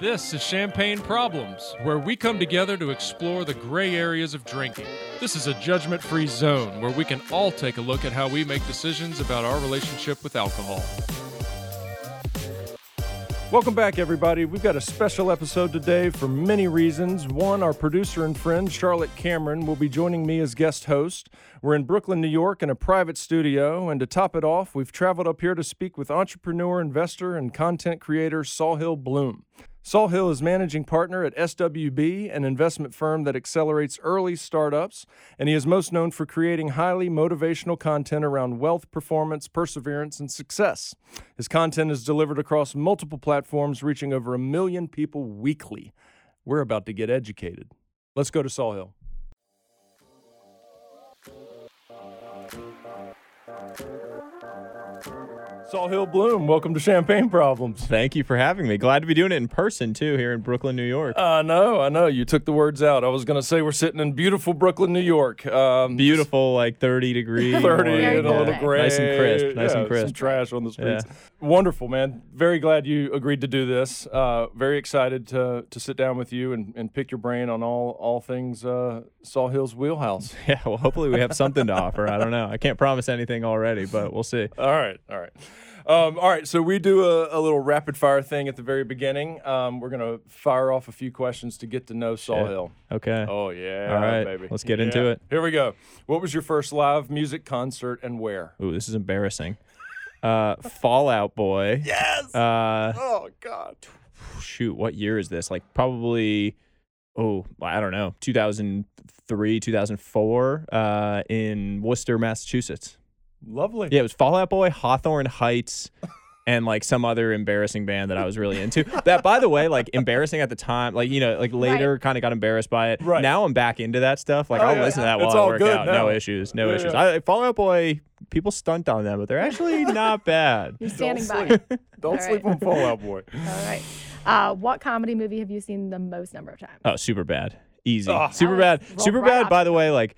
This is Champagne Problems, where we come together to explore the gray areas of drinking. This is a judgment free zone where we can all take a look at how we make decisions about our relationship with alcohol. Welcome back, everybody. We've got a special episode today for many reasons. One, our producer and friend, Charlotte Cameron, will be joining me as guest host. We're in Brooklyn, New York, in a private studio. And to top it off, we've traveled up here to speak with entrepreneur, investor, and content creator Sahil Bloom. Sahil is managing partner at SWB, an investment firm that accelerates early startups, and he is most known for creating highly motivational content around wealth, performance, perseverance, and success. His content is delivered across multiple platforms, reaching over a million people weekly. We're about to get educated. Let's go to Sahil. Sahil Bloom, welcome to Champagne Problems. Thank you for having me. Glad to be doing it in person too here in Brooklyn, New York. I know, I know. You took the words out. I was going to say we're sitting in beautiful Brooklyn, New York. Um, Beautiful, like 30 degrees. 30 warm, and a little gray. Nice and crisp. Nice Yeah, and crisp. Some trash on the streets. Yeah. Wonderful, man. Very glad you agreed to do this. Uh, very excited to to sit down with you and, and pick your brain on all all things uh, Sahil's wheelhouse. Yeah, well, hopefully we have something to offer. I don't know. I can't promise anything already, but we'll see. All right, all right. Um, all right, so we do a, a little rapid fire thing at the very beginning. Um, we're gonna fire off a few questions to get to know Sahil. Okay. Oh yeah, All right, baby. let's get into it. Here we go. What was your first live music concert and where? Ooh, this is embarrassing. Uh, Fall Out Boy. Yes. Uh, oh God. shoot, what year is this? Like probably, oh, I don't know, 2003, 2004, uh, in Worcester, Massachusetts. Lovely. Yeah, it was Fall Out Boy, Hawthorne Heights, and like some other embarrassing band that I was really into. That, by the way, like embarrassing at the time, like you know, like later kind of got embarrassed by it. Right. Now I'm back into that stuff. Like Oh, I'll yeah. listen to that It's while all I work good out. now. No issues. No Yeah, issues. yeah. I, Fall Out Boy, people stunt on them, but they're actually not bad. You're standing by. sleep. Don't All sleep right. on Fall Out Boy. All right. Uh, what comedy movie have you seen the most number of times? Oh, super bad. Easy. Oh. Super bad. Super bad, off by the the way, like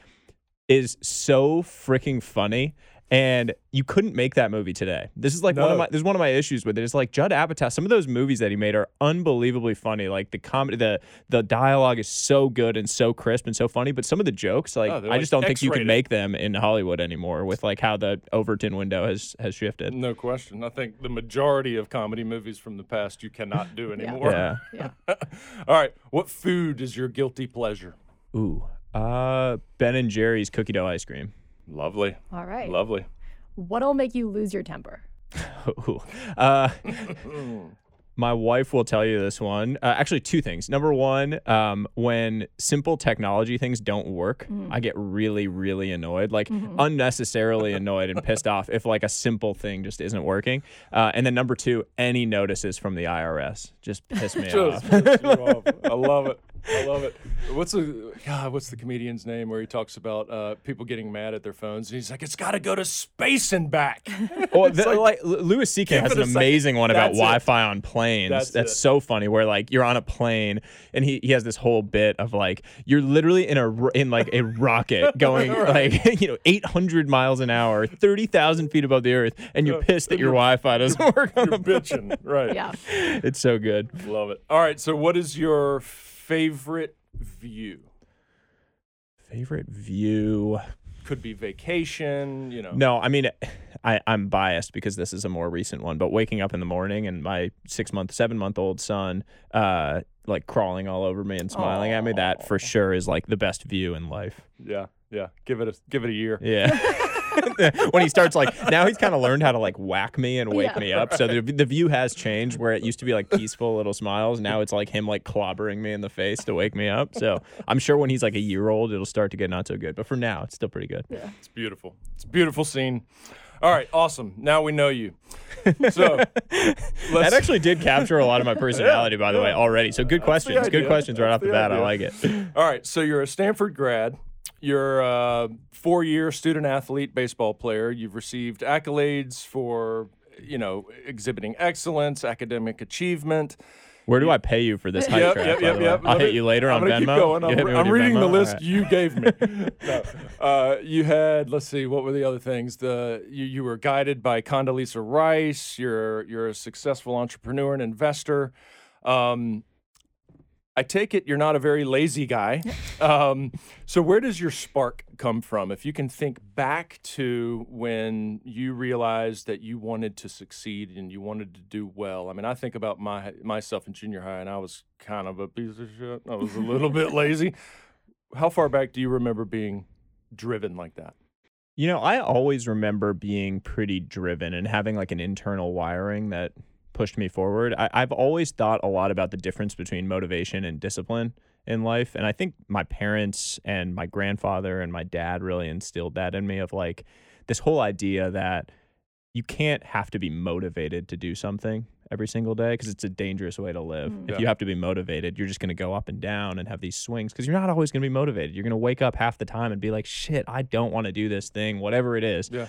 is so freaking funny. And you couldn't make that movie today. This is like one of my this is one of my issues with it. It's like Judd Apatow. Some of those movies that he made are unbelievably funny. Like the comedy, the the dialogue is so good and so crisp and so funny. But some of the jokes, like Oh, I like just don't think you can make them in Hollywood anymore. With like how the Overton window has has shifted. No question. I think the majority of comedy movies from the past you cannot do anymore. Yeah. Yeah. All right. What food is your guilty pleasure? Ooh. Uh, Ben and Jerry's cookie dough ice cream. Lovely. All right. Lovely. What'll make you lose your temper? Uh, my wife will tell you this one. Uh, actually, two things. Number one, um, when simple technology things don't work, I get really, really annoyed, like unnecessarily annoyed and pissed off if like a simple thing just isn't working. Uh, and then number two, any notices from the IRS just piss me Just off. piss off. I love it. I love it. What's the God? What's the comedian's name where he talks about uh, people getting mad at their phones? And he's like, "It's got to go to space and back." Well, the, like, L- Louis C.K. Has an a second. amazing one about That's. Wi-Fi on planes. That's That's, so funny. Where like you're on a plane and he, he has this whole bit of like you're literally in a in like a rocket going like you know 800 miles an hour, 30,000 feet above the earth, and you're Yeah, pissed that your Wi-Fi doesn't work on You're the bitching, right? Yeah. It's so good. Love it. All right. So, what is your favorite view? Favorite view. Could be vacation. You know. No, I mean, I, I'm biased because this is a more recent one, but waking up in the morning and my six month, seven month old son, uh, like crawling all over me and smiling at me, that for sure is like the best view in life. Yeah. Yeah. Give it a give it a year. Yeah. when he starts like now he's kind of learned how to like whack me and wake Yeah. me up. So the, the view has changed where it used to be like peaceful little smiles. Now it's like him like clobbering me in the face to wake me up. So I'm sure when he's like a year old, it'll start to get not so good. But for now, it's still pretty good. Yeah, it's beautiful. It's a beautiful scene. All right, awesome. Now we know you. So That actually did capture a lot of my personality, by the way, already. So good questions. Good questions right That's off the the bat. I like it. All right, so you're a Stanford grad. You're a four-year student athlete, baseball player. You've received accolades for, you know, exhibiting excellence, academic achievement. Where do I pay you for this hype Yep, track? yep, yep, yep. I'll Let hit you later I'm on Venmo. keep going. I'm, re- I'm reading the list right. you gave me. no. uh, you had let's see, what were the other things? The you, you were guided by Condoleezza Rice. You're you're a successful entrepreneur and investor. Um, I take it you're not a very lazy guy. Um, so where does your spark come from? If you can think back to when you realized that you wanted to succeed and you wanted to do well. I mean, I think about my myself in junior high, and I was kind of a piece of shit. I was a little bit lazy. How far back do you remember being driven like that? You know, I always remember being pretty driven and having like an internal wiring that pushed me forward. I, I've always thought a lot about the difference between motivation and discipline in life. And I think my parents and my grandfather and my dad really instilled that in me of like this whole idea that you can't have to be motivated to do something every single day because it's a dangerous way to live. Mm. If Yeah. you have to be motivated, you're just going to go up and down and have these swings because you're not always going to be motivated. You're going to wake up half the time and be like, shit, I don't want to do this thing, whatever it is. Yeah.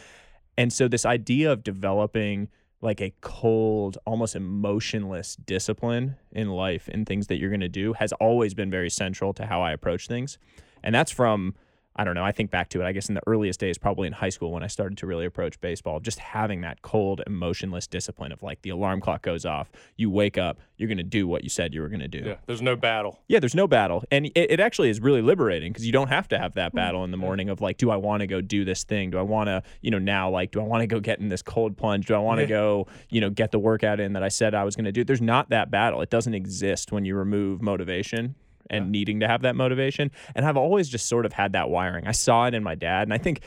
And so, this idea of developing like a cold, almost emotionless discipline in life and things that you're going to do has always been very central to how I approach things. And that's from, I don't know, I think back to it, I guess in the earliest days, probably in high school when I started to really approach baseball, just having that cold, emotionless discipline of like the alarm clock goes off, you wake up, you're going to do what you said you were going to do. Yeah, there's no battle. Yeah, there's no battle. And it, it actually is really liberating because you don't have to have that hmm, battle in the morning of like, do I want to go do this thing? Do I want to, you know, now like, do I want to go get in this cold plunge? Do I want to Yeah. go, you know, get the workout in that I said I was going to do? There's not that battle. It doesn't exist when you remove motivation and needing to have that motivation. And I've always just sort of had that wiring. I saw it in my dad. And I think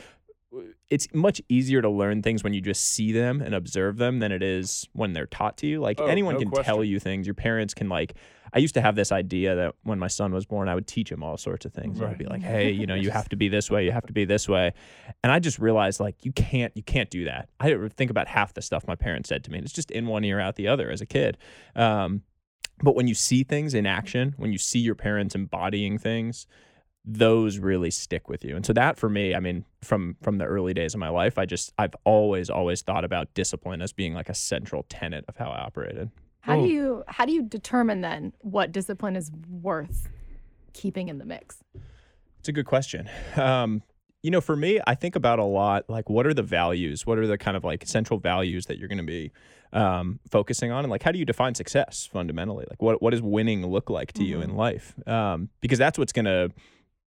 it's much easier to learn things when you just see them and observe them than it is when they're taught to you. Like Oh, anyone no can tell you things. Your parents can like I used to have this idea that when my son was born, I would teach him all sorts of things. I'd be like, "Hey, you know, you have to be this way. You have to be this way," and I just realized like you can't, you can't do that. I didn't think about half the stuff my parents said to me. and It's just in one ear, out the other as a kid. Um, but when you see things in action, when you see your parents embodying things, those really stick with you. And so that for me, I mean, from from the early days of my life, I just I've always always thought about discipline as being like a central tenet of how I operated. How Oh. do you how do you determine then what discipline is worth keeping in the mix? It's a good question. Um, you know, for me, I think about a lot like what are the values? What are the kind of like central values that you're going to be um, focusing on? And like, how do you define success fundamentally? Like, what, what does winning look like to you in life? Um, because that's what's going to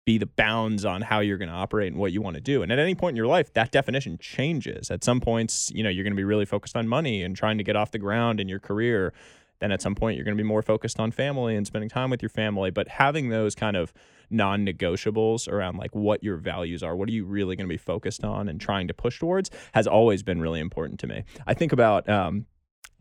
be the bounds on how you're going to operate and what you want to do. And at any point in your life, that definition changes. At some points, you know, you're going to be really focused on money and trying to get off the ground in your career. Then at some point, you're going to be more focused on family and spending time with your family. But having those kind of non negotiables around like what your values are, what are you really going to be focused on and trying to push towards has always been really important to me. I think about, um,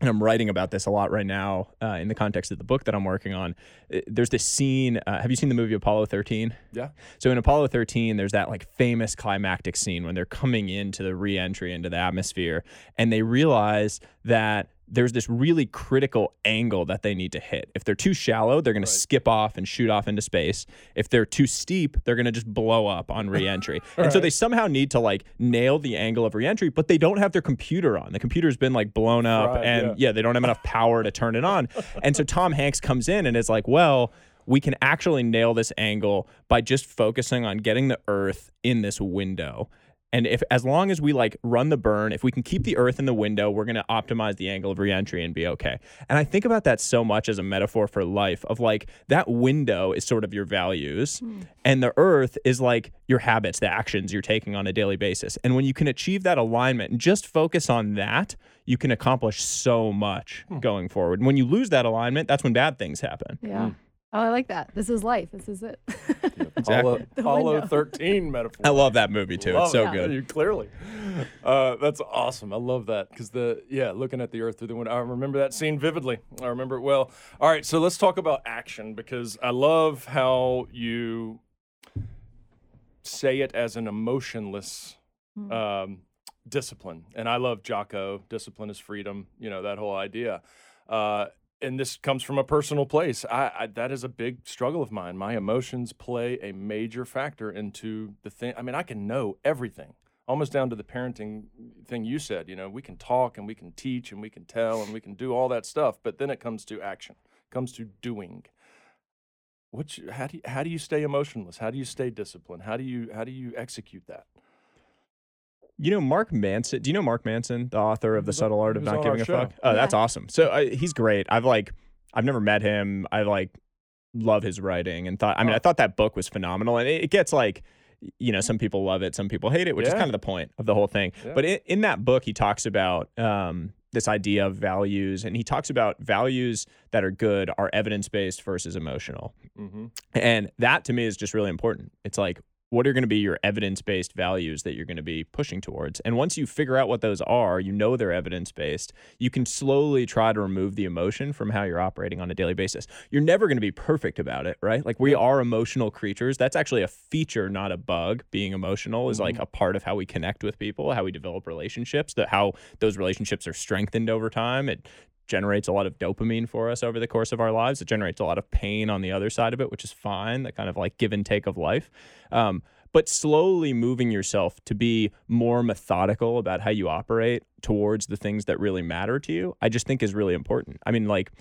and I'm writing about this a lot right now uh, in the context of the book that I'm working on. Uh, There's this scene. Uh, have you seen the movie Apollo 13? Yeah. So in Apollo 13, there's that like famous climactic scene when they're coming into the re-entry into the atmosphere, and they realize that there's this really critical angle that they need to hit. If they're too shallow, they're going to skip off and shoot off into space. If they're too steep, they're going to just blow up on re-entry. and so they somehow need to like nail the angle of re-entry, but they don't have their computer on. The computer's been like blown up, Fried, and yeah. yeah, they don't have enough power to turn it on. And so Tom Hanks comes in and is like, well, we can actually nail this angle by just focusing on getting the earth in this window. And if as long as we like run the burn, if we can keep the earth in the window, we're going to optimize the angle of reentry and be okay. And I think about that so much as a metaphor for life of like that window is sort of your values hmm. and the earth is like your habits, the actions you're taking on a daily basis. And when you can achieve that alignment and just focus on that, you can accomplish so much hmm. going forward. And when you lose that alignment, that's when bad things happen. Yeah. Hmm. Oh, I like that. This is life. This is it. Apollo, The Apollo 13 metaphor. I love that movie too. Love it's so it. good. You clearly. Uh, that's awesome. I love that because the yeah, looking at the Earth through the window. I remember that scene vividly. I remember it well. All right, so let's talk about action because I love how you say it as an emotionless um, discipline, and I love Jocko. Discipline is freedom. You know that whole idea. Uh, and this comes from a personal place. I, I that is a big struggle of mine. My emotions play a major factor into the thing. I mean, I can know everything, almost down to the parenting thing you said. You know, we can talk and we can teach and we can tell and we can do all that stuff, but then it comes to action, comes to doing. What? how do you, how do you stay emotionless? How do you stay disciplined? How do you how do you execute that? You know Mark Manson. Do you know Mark Manson, the author of The Subtle Art of Not Giving a show. Fuck? Oh, that's awesome. So uh, he's great. I've like I've never met him. I like love his writing and thought. I mean. I thought that book was phenomenal, and it, it gets like. You know, some people love it, some people hate it, which is Yeah. kind of the point of the whole thing. Yeah. But in, in that book, he talks about um, this idea of values, and he talks about values that are good are evidence based versus emotional. Mm-hmm. And that to me is just really important. It's like, what are going to be your evidence based values that you're going to be pushing towards? And once you figure out what those are, you know they're evidence based, you can slowly try to remove the emotion from how you're operating on a daily basis. You're never going to be perfect about it, right? Like, we are emotional creatures. That's actually a feature, not a bug. Being emotional is like mm-hmm. a part of how we connect with people, how we develop relationships, that how those relationships are strengthened over time. It generates a lot of dopamine for us over the course of our lives. It generates a lot of pain on the other side of it, which is fine, that kind of like give and take of life. Um, but slowly moving yourself to be more methodical about how you operate towards the things that really matter to you, I just think is really important. I mean, like,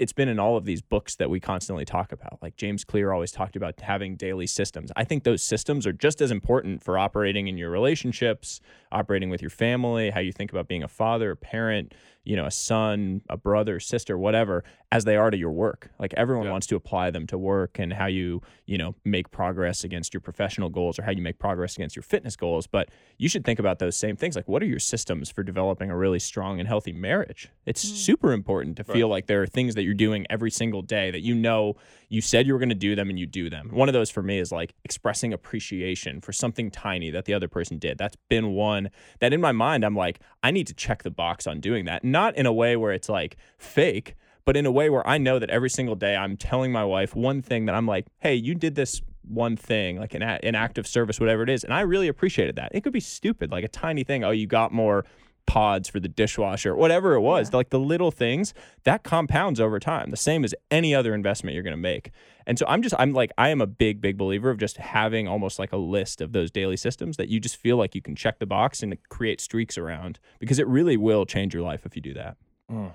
it's been in all of these books that we constantly talk about. Like James Clear always talked about having daily systems. I think those systems are just as important for operating in your relationships, operating with your family, how you think about being a father, a parent, you know, a son, a brother, sister, whatever, as they are to your work. Like everyone Yeah. wants to apply them to work and how you, you know, make progress against your professional goals or how you make progress against your fitness goals. But you should think about those same things. Like, what are your systems for developing a really strong and healthy marriage? It's mm. super important to feel like there are things that you're doing every single day that you know you said you were going to do them and you do them. One of those for me is like expressing appreciation for something tiny that the other person did. That's been one that in my mind, I'm like, I need to check the box on doing that. Not in a way where it's like fake, but in a way where I know that every single day I'm telling my wife one thing that I'm like, hey, you did this one thing, like an, a- an act of service, whatever it is. And I really appreciated that. It could be stupid, like a tiny thing. Oh, you got more pods for the dishwasher, whatever it was, like the little things that compounds over time, the same as any other investment you're going to make. And so I'm just, I'm like, I am a big, big believer of just having almost like a list of those daily systems that you just feel like you can check the box and create streaks around because it really will change your life if you do that. Mm.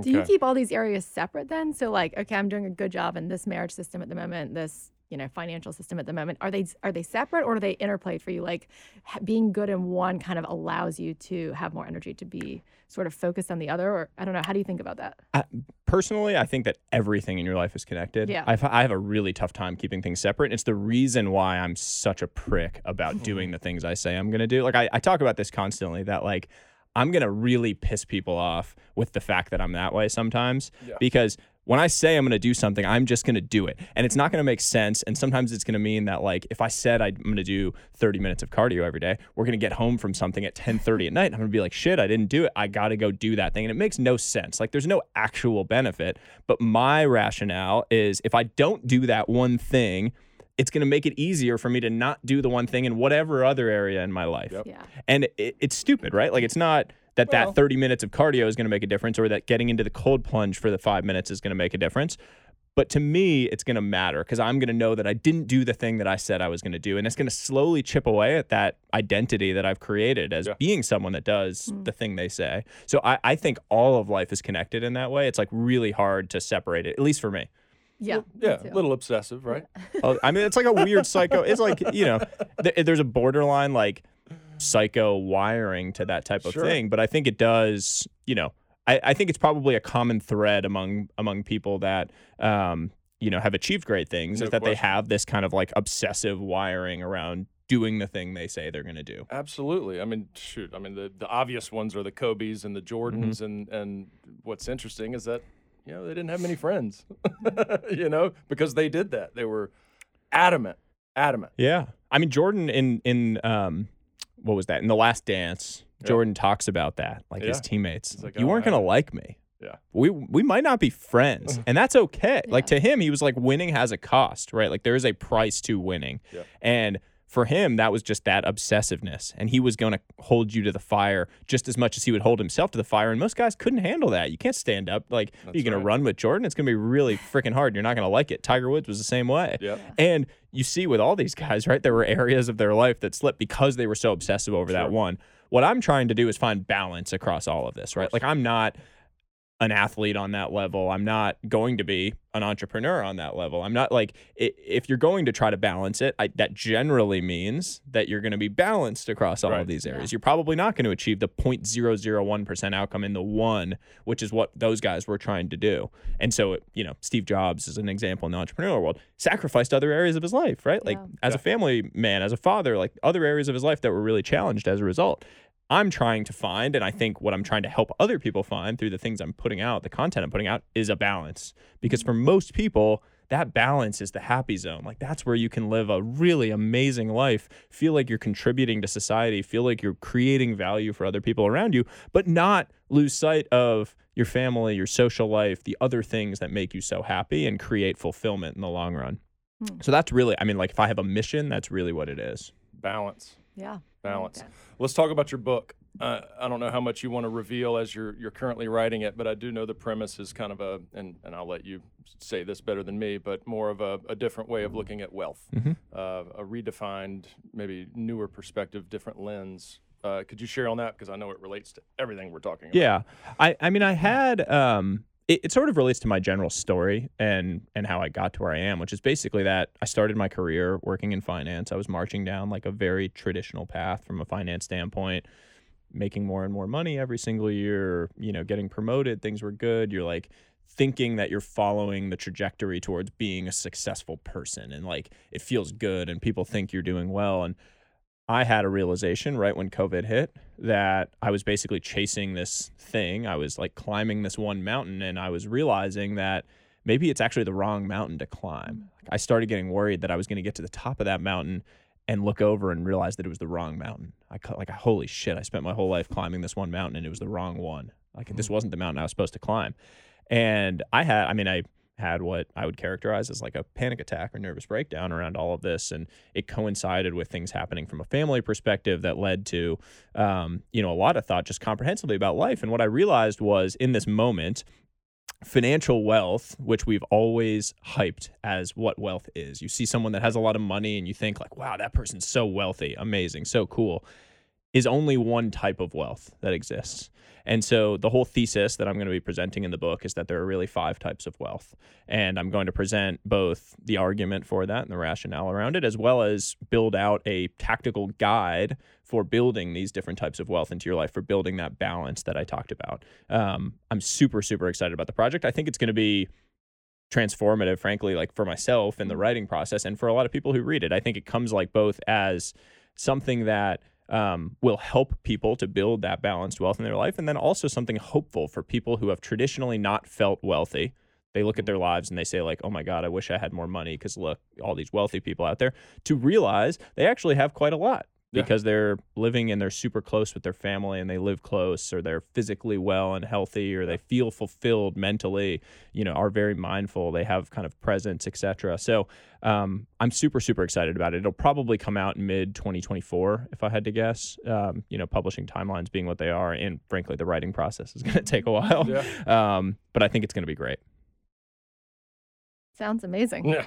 Do you keep all these areas separate then? So like, okay, I'm doing a good job in this marriage system at the moment, this you know financial system at the moment. Are they are they separate or are they interplayed for you? Like ha- being good in one kind of allows you to have more energy to be sort of focused on the other. Or I don't know. How do you think about that? I, personally, I think that everything in your life is connected. Yeah. I've, I have a really tough time keeping things separate. It's the reason why I'm such a prick about hmm. doing the things I say I'm going to do. Like, I, I talk about this constantly that, like, I'm going to really piss people off with the fact that I'm that way sometimes Yeah. because when I say I'm going to do something, I'm just going to do it. And it's not going to make sense. And sometimes it's going to mean that like if I said I'm going to do 30 minutes of cardio every day, we're going to get home from something at 10:30 at night. I'm going to be like, "Shit, I didn't do it. I got to go do that thing." And it makes no sense. Like there's no actual benefit, but my rationale is if I don't do that one thing, it's going to make it easier for me to not do the one thing in whatever other area in my life. Yep. Yeah. And it, it's stupid, right? Like it's not that Well- that 30 minutes of cardio is going to make a difference or that getting into the cold plunge for the 5 minutes is going to make a difference. But to me, it's going to matter because I'm going to know that I didn't do the thing that I said I was going to do. And it's going to slowly chip away at that identity that I've created as Yeah. being someone that does hmm. the thing they say. So I, I think all of life is connected in that way. It's like really hard to separate it, at least for me. Yeah. Yeah, a little obsessive, right? Oh, I mean, it's like a weird psycho. It's like you know, th- there's a borderline like psycho wiring to that type of Sure. thing. But I think it does. You know, I, I think it's probably a common thread among among people that um, you know have achieved great things No is that they have this kind of like obsessive wiring around doing the thing they say they're going to do. Absolutely. I mean, shoot. I mean, the, the obvious ones are the Kobe's and the Mm-hmm. Jordans, and and what's interesting is that you know they didn't have many friends, you know, because they did that. They were adamant, adamant. Yeah. I mean, Jordan in in um, what was that in the Last Dance? Yep. Jordan talks about that, like his teammates. Like, you don't weren't gonna like me. Yeah. We we might not be friends, and that's okay. Like to him, he was like winning has a cost, right? Like there is a price to winning, Yeah. and for him, that was just that obsessiveness, and he was going to hold you to the fire just as much as he would hold himself to the fire. And most guys couldn't handle that. You can't stand up. Like you're That's going right. to run with Jordan, it's going to be really freaking hard. You're not going to like it. Tiger Woods was the same way. Yep. And you see with all these guys, right? There were areas of their life that slipped because they were so obsessive over Sure. that one. What I'm trying to do is find balance across all of this, right? Like I'm not an athlete on that level. I'm not going to be an entrepreneur on that level. I'm not like if you're going to try to balance it, I, that generally means that you're going to be balanced across all right. of these areas. Yeah. You're probably not going to achieve the 0.001% outcome in the one, which is what those guys were trying to do. And so, you know, Steve Jobs is an example in the entrepreneurial world, sacrificed other areas of his life, right? Like yeah. as yeah. a family man, as a father, like other areas of his life that were really challenged as a result. I'm trying to find, and I think what I'm trying to help other people find through the things I'm putting out, the content I'm putting out, is a balance. Because for most people, that balance is the happy zone. Like that's where you can live a really amazing life, feel like you're contributing to society, feel like you're creating value for other people around you, but not lose sight of your family, your social life, the other things that make you so happy and create fulfillment in the long run. Hmm. So that's really, I mean, like if I have a mission, that's really what it is. Balance. Yeah. Balance. Like Let's talk about your book. Uh, I don't know how much you want to reveal as you're you're currently writing it, but I do know the premise is kind of a, and, and I'll let you say this better than me, but more of a, a different way of looking at wealth, mm-hmm. uh, a redefined, maybe newer perspective, different lens. Uh, could you share on that because I know it relates to everything we're talking about. Yeah, I I mean I had um, it, it, sort of relates to my general story and and how I got to where I am, which is basically that I started my career working in finance. I was marching down like a very traditional path from a finance standpoint, making more and more money every single year, you know, getting promoted, things were good. You're like thinking that you're following the trajectory towards being a successful person and like it feels good and people think you're doing well and I had a realization right when COVID hit that I was basically chasing this thing. I was like climbing this one mountain and I was realizing that maybe it's actually the wrong mountain to climb. I started getting worried that I was going to get to the top of that mountain and look over and realize that it was the wrong mountain. I cut like holy shit, I spent my whole life climbing this one mountain and it was the wrong one. Like this hmm. wasn't the mountain I was supposed to climb. And I had I mean I had what I would characterize as like a panic attack or nervous breakdown around all of this, and it coincided with things happening from a family perspective that led to, um, you know, a lot of thought just comprehensively about life. And what I realized was in this moment, financial wealth, which we've always hyped as what wealth is. You see someone that has a lot of money, and you think like, wow, that person's so wealthy, amazing, so cool is only one type of wealth that exists. And so the whole thesis that I'm going to be presenting in the book is that there are really five types of wealth. And I'm going to present both the argument for that and the rationale around it, as well as build out a tactical guide for building these different types of wealth into your life, for building that balance that I talked about. Um, I'm super, super excited about the project. I think it's going to be transformative, frankly, like for myself in the writing process and for a lot of people who read it. I think it comes like both as something that um, will help people to build that balanced wealth in their life. And then also something hopeful for people who have traditionally not felt wealthy. They look at their lives and they say, like, oh my God, I wish I had more money because look, all these wealthy people out there, to realize they actually have quite a lot because yeah. they're living and they're super close with their family and they live close or they're physically well and healthy or they feel fulfilled mentally you know are very mindful they have kind of presence etc so um, i'm super super excited about it. It'll probably come out mid 2024 if i had to guess. Um, you know publishing timelines being what they are and frankly the writing process is going to take a while. Yeah. um, but i think it's going to be great Sounds amazing. Yeah.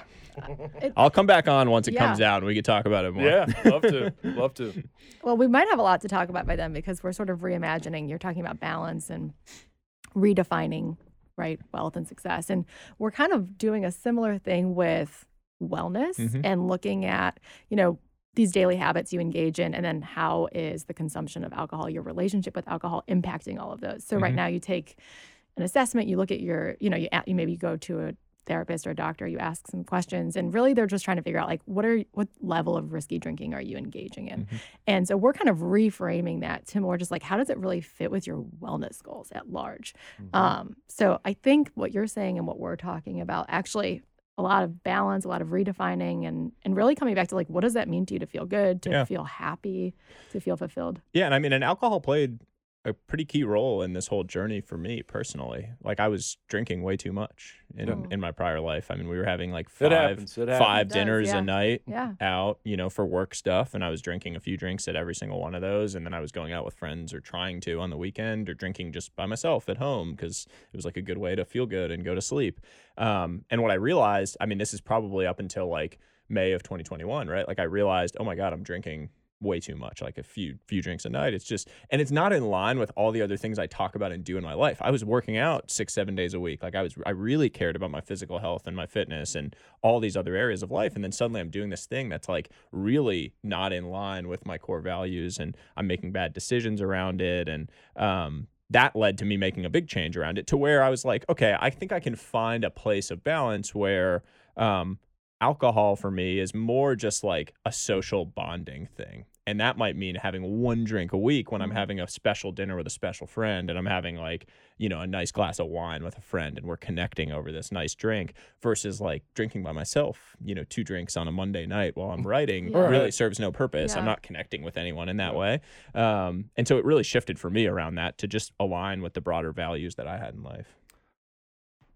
It, I'll come back on once it yeah. comes out and we can talk about it more. Yeah, love to. love to. Well, we might have a lot to talk about by then because we're sort of reimagining. You're talking about balance and redefining, right, wealth and success. And we're kind of doing a similar thing with wellness mm-hmm. and looking at, you know, these daily habits you engage in and then how is the consumption of alcohol your relationship with alcohol impacting all of those so mm-hmm. right now you take an assessment you look at your you know you, you maybe go to a therapist or a doctor, you ask some questions, and really they're just trying to figure out like what are what level of risky drinking are you engaging in, mm-hmm. and so we're kind of reframing that to more just like how does it really fit with your wellness goals at large. Mm-hmm. Um, so I think what you're saying and what we're talking about actually a lot of balance, a lot of redefining, and and really coming back to like what does that mean to you to feel good, to yeah. feel happy, to feel fulfilled. Yeah, and I mean, and alcohol played a pretty key role in this whole journey for me personally. Like I was drinking way too much in, yeah. in my prior life. I mean, we were having like five five dinners yeah. a night yeah. out, you know, for work stuff, and I was drinking a few drinks at every single one of those, and then I was going out with friends or trying to on the weekend or drinking just by myself at home because it was like a good way to feel good and go to sleep. Um, and what I realized, I mean, this is probably up until like May of 2021, right? Like I realized, oh my god, I'm drinking way too much, like a few few drinks a night. It's just and it's not in line with all the other things I talk about and do in my life. I was working out 6 7 days a week. Like I was I really cared about my physical health and my fitness and all these other areas of life and then suddenly I'm doing this thing that's like really not in line with my core values and I'm making bad decisions around it and um that led to me making a big change around it to where I was like, okay, I think I can find a place of balance where um, alcohol for me is more just like a social bonding thing. And that might mean having one drink a week when I'm mm-hmm. having a special dinner with a special friend and I'm having like, you know, a nice glass of wine with a friend and we're connecting over this nice drink versus like drinking by myself, you know, two drinks on a Monday night while I'm writing yeah. really serves no purpose. Yeah. I'm not connecting with anyone in that way. Um, and so it really shifted for me around that to just align with the broader values that I had in life.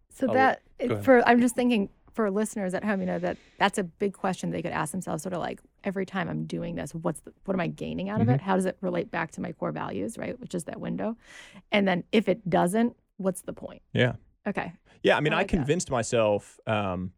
So oh, that for I'm just thinking for listeners at home, you know, that that's a big question they could ask themselves, sort of like every time I'm doing this, what's the, what am I gaining out of mm-hmm. it? How does it relate back to my core values, right? Which is that window. And then if it doesn't, what's the point? Yeah. Okay. Yeah. I mean, I, like I convinced that. myself, um,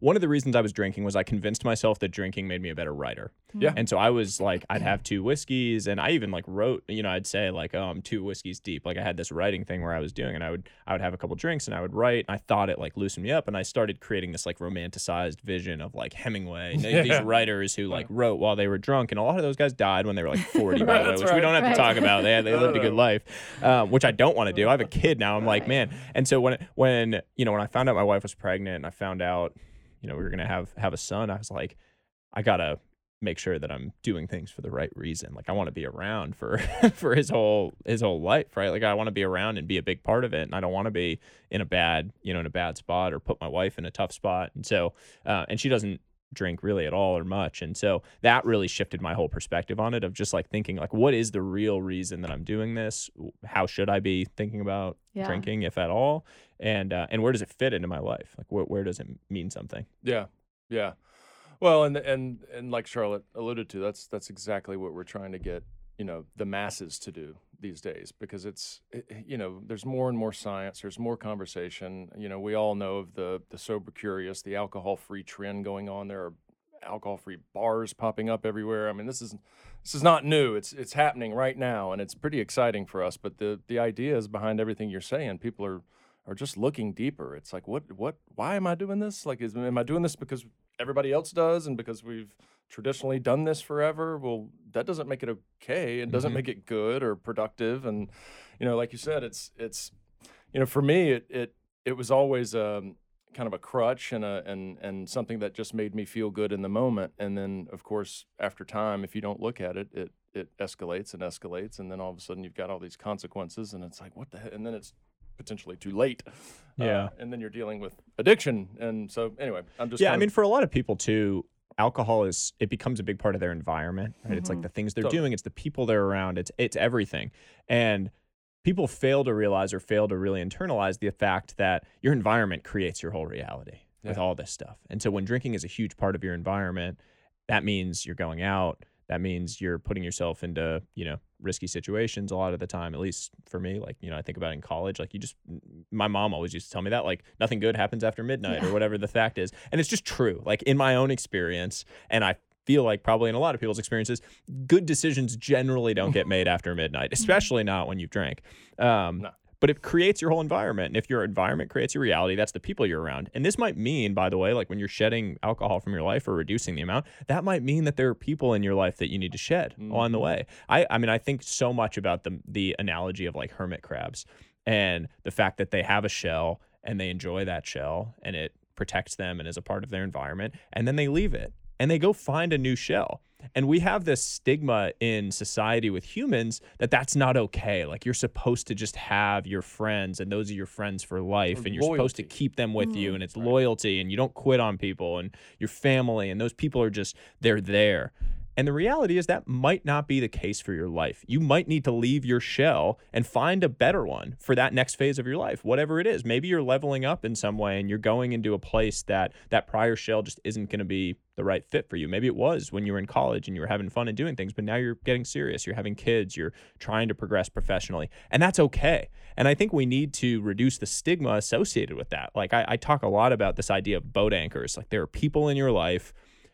one of the reasons I was drinking was I convinced myself that drinking made me a better writer. Yeah. And so I was like, I'd have two whiskeys, and I even like wrote, you know, I'd say like, oh, I'm two whiskeys deep. Like I had this writing thing where I was doing, and I would I would have a couple drinks, and I would write. And I thought it like loosened me up, and I started creating this like romanticized vision of like Hemingway, yeah. these writers who like wrote while they were drunk, and a lot of those guys died when they were like 40, by the way, which right. we don't have right. to talk about. They they lived a good life, um, which I don't want to do. I have a kid now. I'm right. like, man. And so when when you know when I found out my wife was pregnant, and I found out you know we were gonna have have a son, I was like, I gotta make sure that I'm doing things for the right reason. Like I want to be around for for his whole his whole life, right? Like I want to be around and be a big part of it, and I don't want to be in a bad you know in a bad spot or put my wife in a tough spot. And so, uh, and she doesn't drink really at all or much. And so that really shifted my whole perspective on it of just like thinking like what is the real reason that i'm doing this? How should i be thinking about yeah. drinking if at all? And uh, and where does it fit into my life? Like wh- where does it mean something? Yeah. Yeah. Well and and and like charlotte alluded to that's that's exactly what we're trying to get you know the masses to do these days because it's it, you know there's more and more science there's more conversation. You know we all know of the the sober curious the alcohol free trend going on. There are alcohol free bars popping up everywhere. I mean this is this is not new. It's it's happening right now and it's pretty exciting for us but the the ideas behind everything you're saying people are are just looking deeper. It's like what what why am i doing this? Like is am i doing this because everybody else does and because we've traditionally done this forever well that doesn't make it okay it doesn't mm-hmm. make it good or productive and you know like you said it's it's you know for me it it it was always um kind of a crutch and a and and something that just made me feel good in the moment and then of course after time if you don't look at it it it escalates and escalates and then all of a sudden you've got all these consequences and it's like what the heck and then it's potentially too late yeah uh, and then you're dealing with addiction and so anyway i'm just yeah i mean for a lot of people too alcohol is it becomes a big part of their environment right mm-hmm. it's like mm-hmm. the things they're doing it's the people they're around it's it's everything and people fail to realize or fail to really internalize the fact that your environment creates your whole reality yeah. with all this stuff and so when drinking is a huge part of your environment that means you're going out that means you're putting yourself into you know risky situations a lot of the time at least for me like you know i think about in college like you just my mom always used to tell me that like nothing good happens after midnight yeah. or whatever the fact is and it's just true like in my own experience and i feel like probably in a lot of people's experiences good decisions generally don't get made after midnight especially not when you've drank um, no but it creates your whole environment. And if your environment creates your reality, that's the people you're around. And this might mean, by the way, like when you're shedding alcohol from your life or reducing the amount, that might mean that there are people in your life that you need to shed mm-hmm. on the way. I, I mean, I think so much about the the analogy of like hermit crabs and the fact that they have a shell and they enjoy that shell and it protects them and is a part of their environment, and then they leave it and they go find a new shell. And we have this stigma in society with humans that that's not okay. Like you're supposed to just have your friends and those are your friends for life and you're loyalty. supposed to keep them with mm, you and it's right. loyalty and you don't quit on people and your family and those people are just they're there. And the reality is that might not be the case for your life. You might need to leave your shell and find a better one for that next phase of your life, whatever it is. Maybe you're leveling up in some way and you're going into a place that that prior shell just isn't going to be the right fit for you. Maybe it was when you were in college and you were having fun and doing things, but now you're getting serious. You're having kids, you're trying to progress professionally, and that's okay. And I think we need to reduce the stigma associated with that. Like I, I talk a lot about this idea of boat anchors. Like there are people in your life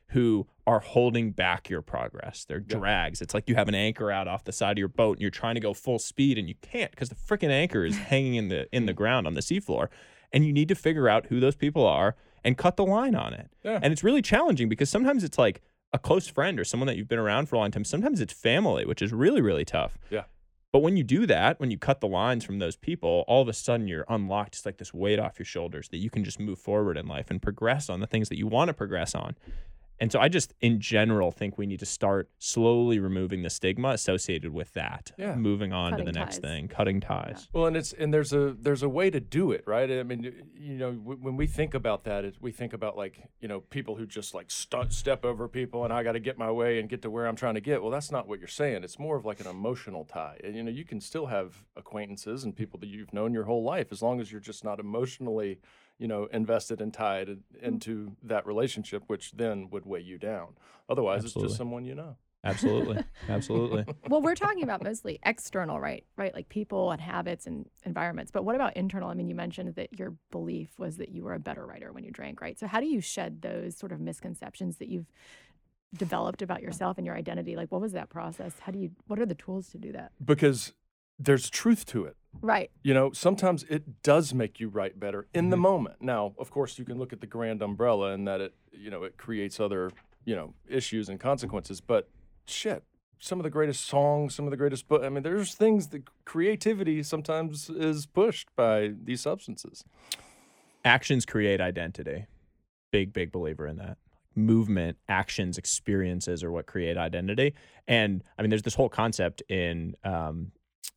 who are holding back your progress. They're drags. It's like you have an anchor out off the side of your boat and you're trying to go full speed and you can't because the freaking anchor is hanging in the in the mm. ground on the seafloor. And you need to figure out who those people are and cut the line on it. Yeah. And it's really challenging because sometimes it's like a close friend or someone that you've been around for a long time. Sometimes it's family, which is really, really tough. Yeah. But when you do that, when you cut the lines from those people, all of a sudden you're unlocked. It's like this weight off your shoulders that you can just move forward in life and progress on the things that you want to progress on. And so I just, in general, think we need to start slowly removing the stigma associated with that. Yeah. Moving on to Cutting the next ties. thing, cutting ties. Well, and it's and there's a there's a way to do it, right? I mean, you know, w- when we think about that, it, we think about like you know people who just like st- step over people, and I got to get my way and get to where I'm trying to get. Well, that's not what you're saying. It's more of like an emotional tie. And, you know, you can still have acquaintances and people that you've known your whole life, as long as you're just not emotionally, you know, invested and tied mm. into that relationship, which then would weigh you down. Otherwise, it's just someone you know. Absolutely. Absolutely. well, we're talking about mostly external, right? Right, like people and habits and environments. But what about internal? I mean, you mentioned that your belief was that you were a better writer when you drank, right? So how do you shed those sort of misconceptions that you've developed about yourself and your identity? Like, what was that process? How do you? What are the tools to do that? Because there's truth to it. Right. You know, sometimes it does make you write better in the Mhm. moment. Now, of course, you can look at the grand umbrella and that it, you know, it creates other, you know, issues and consequences. But shit, some of the greatest songs, some of the greatest book. I mean, there's things that creativity sometimes is pushed by these substances. actions create identity. Big, big believer in that. Movement, actions, experiences are what create identity. And I mean, there's this whole concept in um,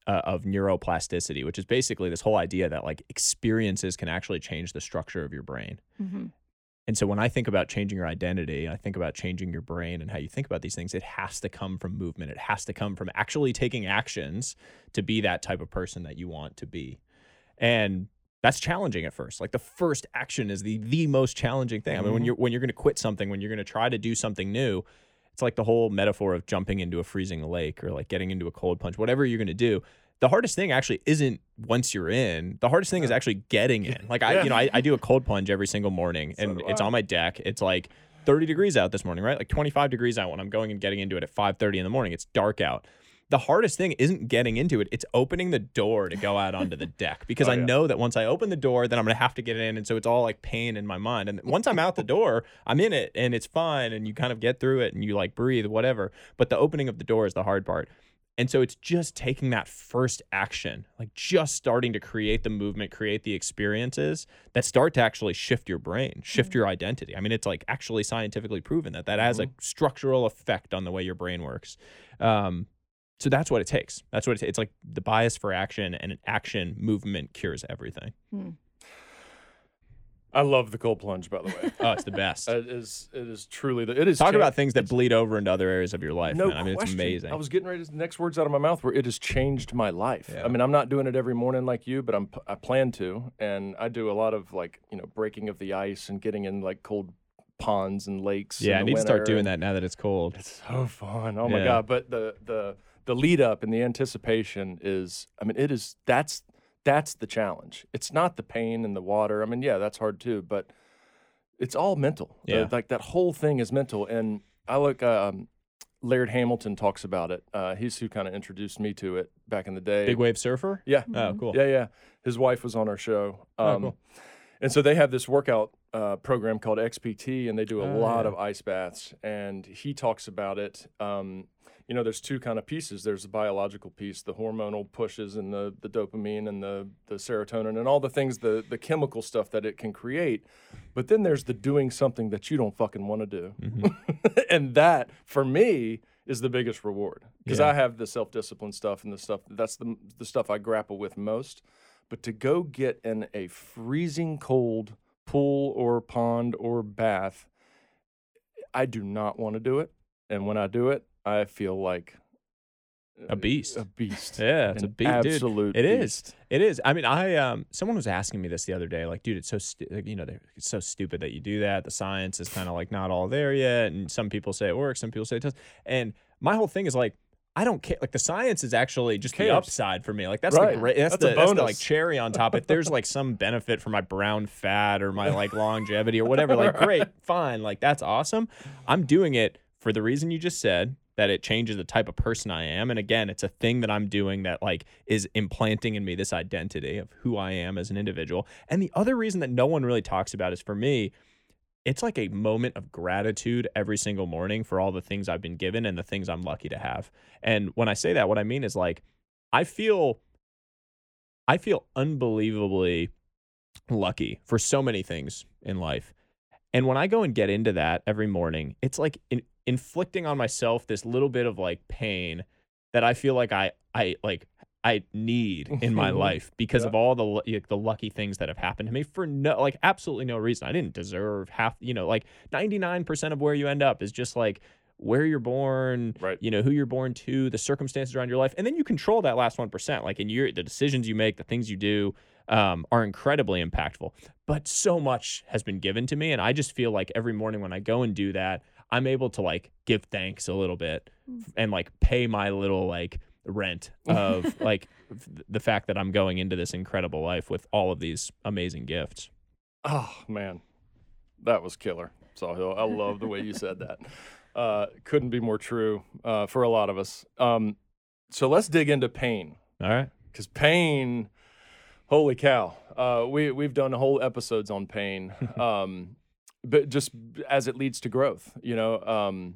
uh, of neuroplasticity, which is basically this whole idea that like experiences can actually change the structure of your brain. hmm And so when I think about changing your identity, I think about changing your brain and how you think about these things, it has to come from movement. It has to come from actually taking actions to be that type of person that you want to be. And that's challenging at first. Like the first action is the the most challenging thing. I mean, when Mhm. you're when you're going to quit something, when you're going to try to do something new, it's like the whole metaphor of jumping into a freezing lake or like getting into a cold plunge. Whatever you're going to do, the hardest thing actually isn't once you're in. The hardest thing is actually getting in. Like I, Yeah. you know, I, I do a cold plunge every single morning, So and it's on my deck. It's like 30 degrees out this morning, right? Like 25 degrees out when I'm going and getting into it at 5:30 in the morning. It's dark out. The hardest thing isn't getting into it; it's opening the door to go out onto the deck because Oh, I yeah. know that once I open the door, then I'm gonna have to get in, and so it's all like pain in my mind. And once I'm out the door, I'm in it, and it's fine, and you kind of get through it, and you like breathe, whatever. But the opening of the door is the hard part. And so it's just taking that first action, like just starting to create the movement, create the experiences that start to actually shift your brain, shift your identity. I mean, it's like actually scientifically proven that that has a structural effect on the way your brain works. Um, so that's what it takes. That's what it takes. It's like the bias for action and an action movement cures everything. Hmm. I love the cold plunge, by the way. Oh, it's the best. it is it is truly the it is Talk cha- about things that bleed over into other areas of your life. No man. I mean, question. it's amazing. I was getting ready to the next words out of my mouth were it has changed my life. Yeah. I mean, I'm not doing it every morning like you, but I'm I plan to, and I do a lot of like you know breaking of the ice and getting in like cold ponds and lakes. yeah, in I the need to start doing that now that it's cold. It's so fun. Oh my Yeah. god! But the the the lead up and the anticipation is. I mean, it is. That's that's the challenge. It's not the pain and the water. I mean, yeah, that's hard too, but it's all mental. The- Yeah. like that whole thing is mental. And I look. Um, Laird Hamilton talks about it. Uh, he's who kind of introduced me to it back in the day. Big wave surfer. Yeah. Oh, cool. Yeah, yeah. His wife was on our show. Oh, Um, cool. And so they have this workout uh, program called XPT, and they do a Oh, lot yeah. of ice baths. And he talks about it. Um, you know, there's two kind of pieces. There's the biological piece, the hormonal pushes, and the the dopamine and the the serotonin and all the things, the the chemical stuff that it can create. But then there's the doing something that you don't fucking want to do, Mhm. and that for me is the biggest reward because Yeah. I have the self discipline stuff and the stuff that's the the stuff I grapple with most. But to go get in a freezing cold pool or pond or bath, I do not want to do it. And when I do it, I feel like A beast. A beast. Yeah, it's a An beast, dude. absolute It is. beast. It is. I mean, I um, someone was asking me this the other day. Like, dude, it's so stu- like, you know, it's so stupid that you do that. The science is kind of like not all there yet, and some people say it works, some people say it doesn't. And my whole thing is like, I don't care. Like the science is actually just the upside for me. Like that's Right. the great. That's, That's a the, that's the like cherry on top. If there's like some benefit for my brown fat or my like longevity or whatever, like great, fine. Like that's awesome. I'm doing it for the reason you just said that it changes the type of person I am. And again, it's a thing that I'm doing that like is implanting in me this identity of who I am as an individual. And the other reason that no one really talks about is for me, it's like a moment of gratitude every single morning for all the things I've been given and the things I'm lucky to have. And when I say that, what I mean is like I feel I feel unbelievably lucky for so many things in life. And when I go and get into that every morning, it's like inflicting on myself this little bit of like pain that I feel like I I like I need in my life because Yeah. of all the like, the lucky things that have happened to me for no like absolutely no reason. I didn't deserve half, you know, like 99% of where you end up is just like where you're born, Right. you know, who you're born to, the circumstances around your life, and then you control that last 1%. Like in your the decisions you make, the things you do um, are incredibly impactful. But so much has been given to me and I just feel like every morning when I go and do that, I'm able to like give thanks a little bit and like pay my little like rent of like f- the fact that I'm going into this incredible life with all of these amazing gifts. Oh man, that was killer, Sahil. I love the way you said that. Uh, couldn't be more true uh, for a lot of us. Um, so let's dig into pain All right. because pain, holy cow, uh, we we've done whole episodes on pain, um, but just as it leads to growth, you know, um,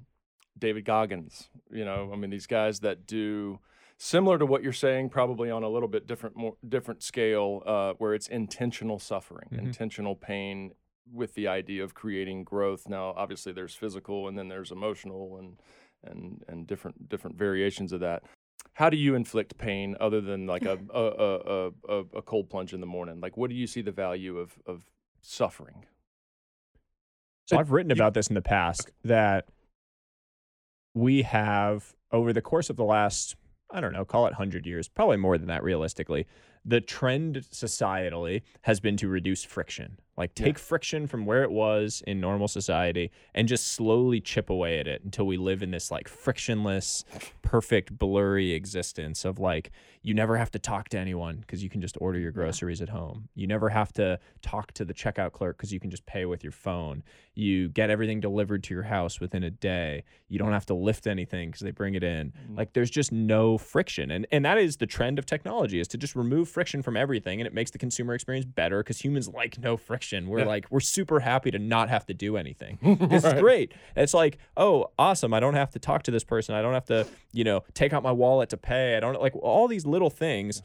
David Goggins, you know, I mean these guys that do similar to what you're saying, probably on a little bit different, more different scale, uh, where it's intentional suffering, Mhm. intentional pain, with the idea of creating growth. Now, obviously, there's physical, and then there's emotional, and and and different different variations of that. How do you inflict pain other than like a a, a, a, a, a cold plunge in the morning? Like, what do you see the value of of suffering? So I've written about this in the past that we have over the course of the last I don't know, call it 100 years, probably more than that realistically. The trend societally has been to reduce friction. Like Yeah. take friction from where it was in normal society and just slowly chip away at it until we live in this like frictionless, perfect, blurry existence of like you never have to talk to anyone because you can just order your groceries at home. You never have to talk to the checkout clerk because you can just pay with your phone. You get everything delivered to your house within a day. You don't have to lift anything because they bring it in. Mm. Like there's just no friction. And and that is the trend of technology is to just remove friction from everything and it makes the consumer experience better because humans like no friction. We're Yeah. like we're super happy to not have to do anything. This is Right. great. It's like, oh, awesome. I don't have to talk to this person. I don't have to, you know, take out my wallet to pay. I don't like all these little things.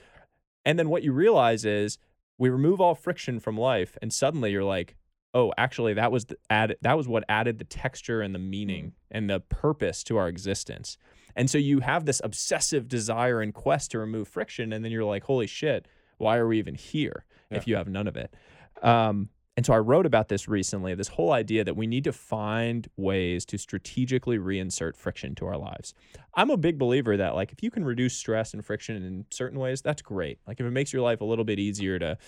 And then what you realize is we remove all friction from life and suddenly you're like, oh, actually that was the add that was what added the texture and the meaning hmm. and the purpose to our existence. And so you have this obsessive desire and quest to remove friction and then you're like, holy shit, why are we even here Yeah. if you have none of it? Um, and so I wrote about this recently this whole idea that we need to find ways to strategically reinsert friction to our lives. I'm a big believer that, like, if you can reduce stress and friction in certain ways, that's great. Like, if it makes your life a little bit easier to,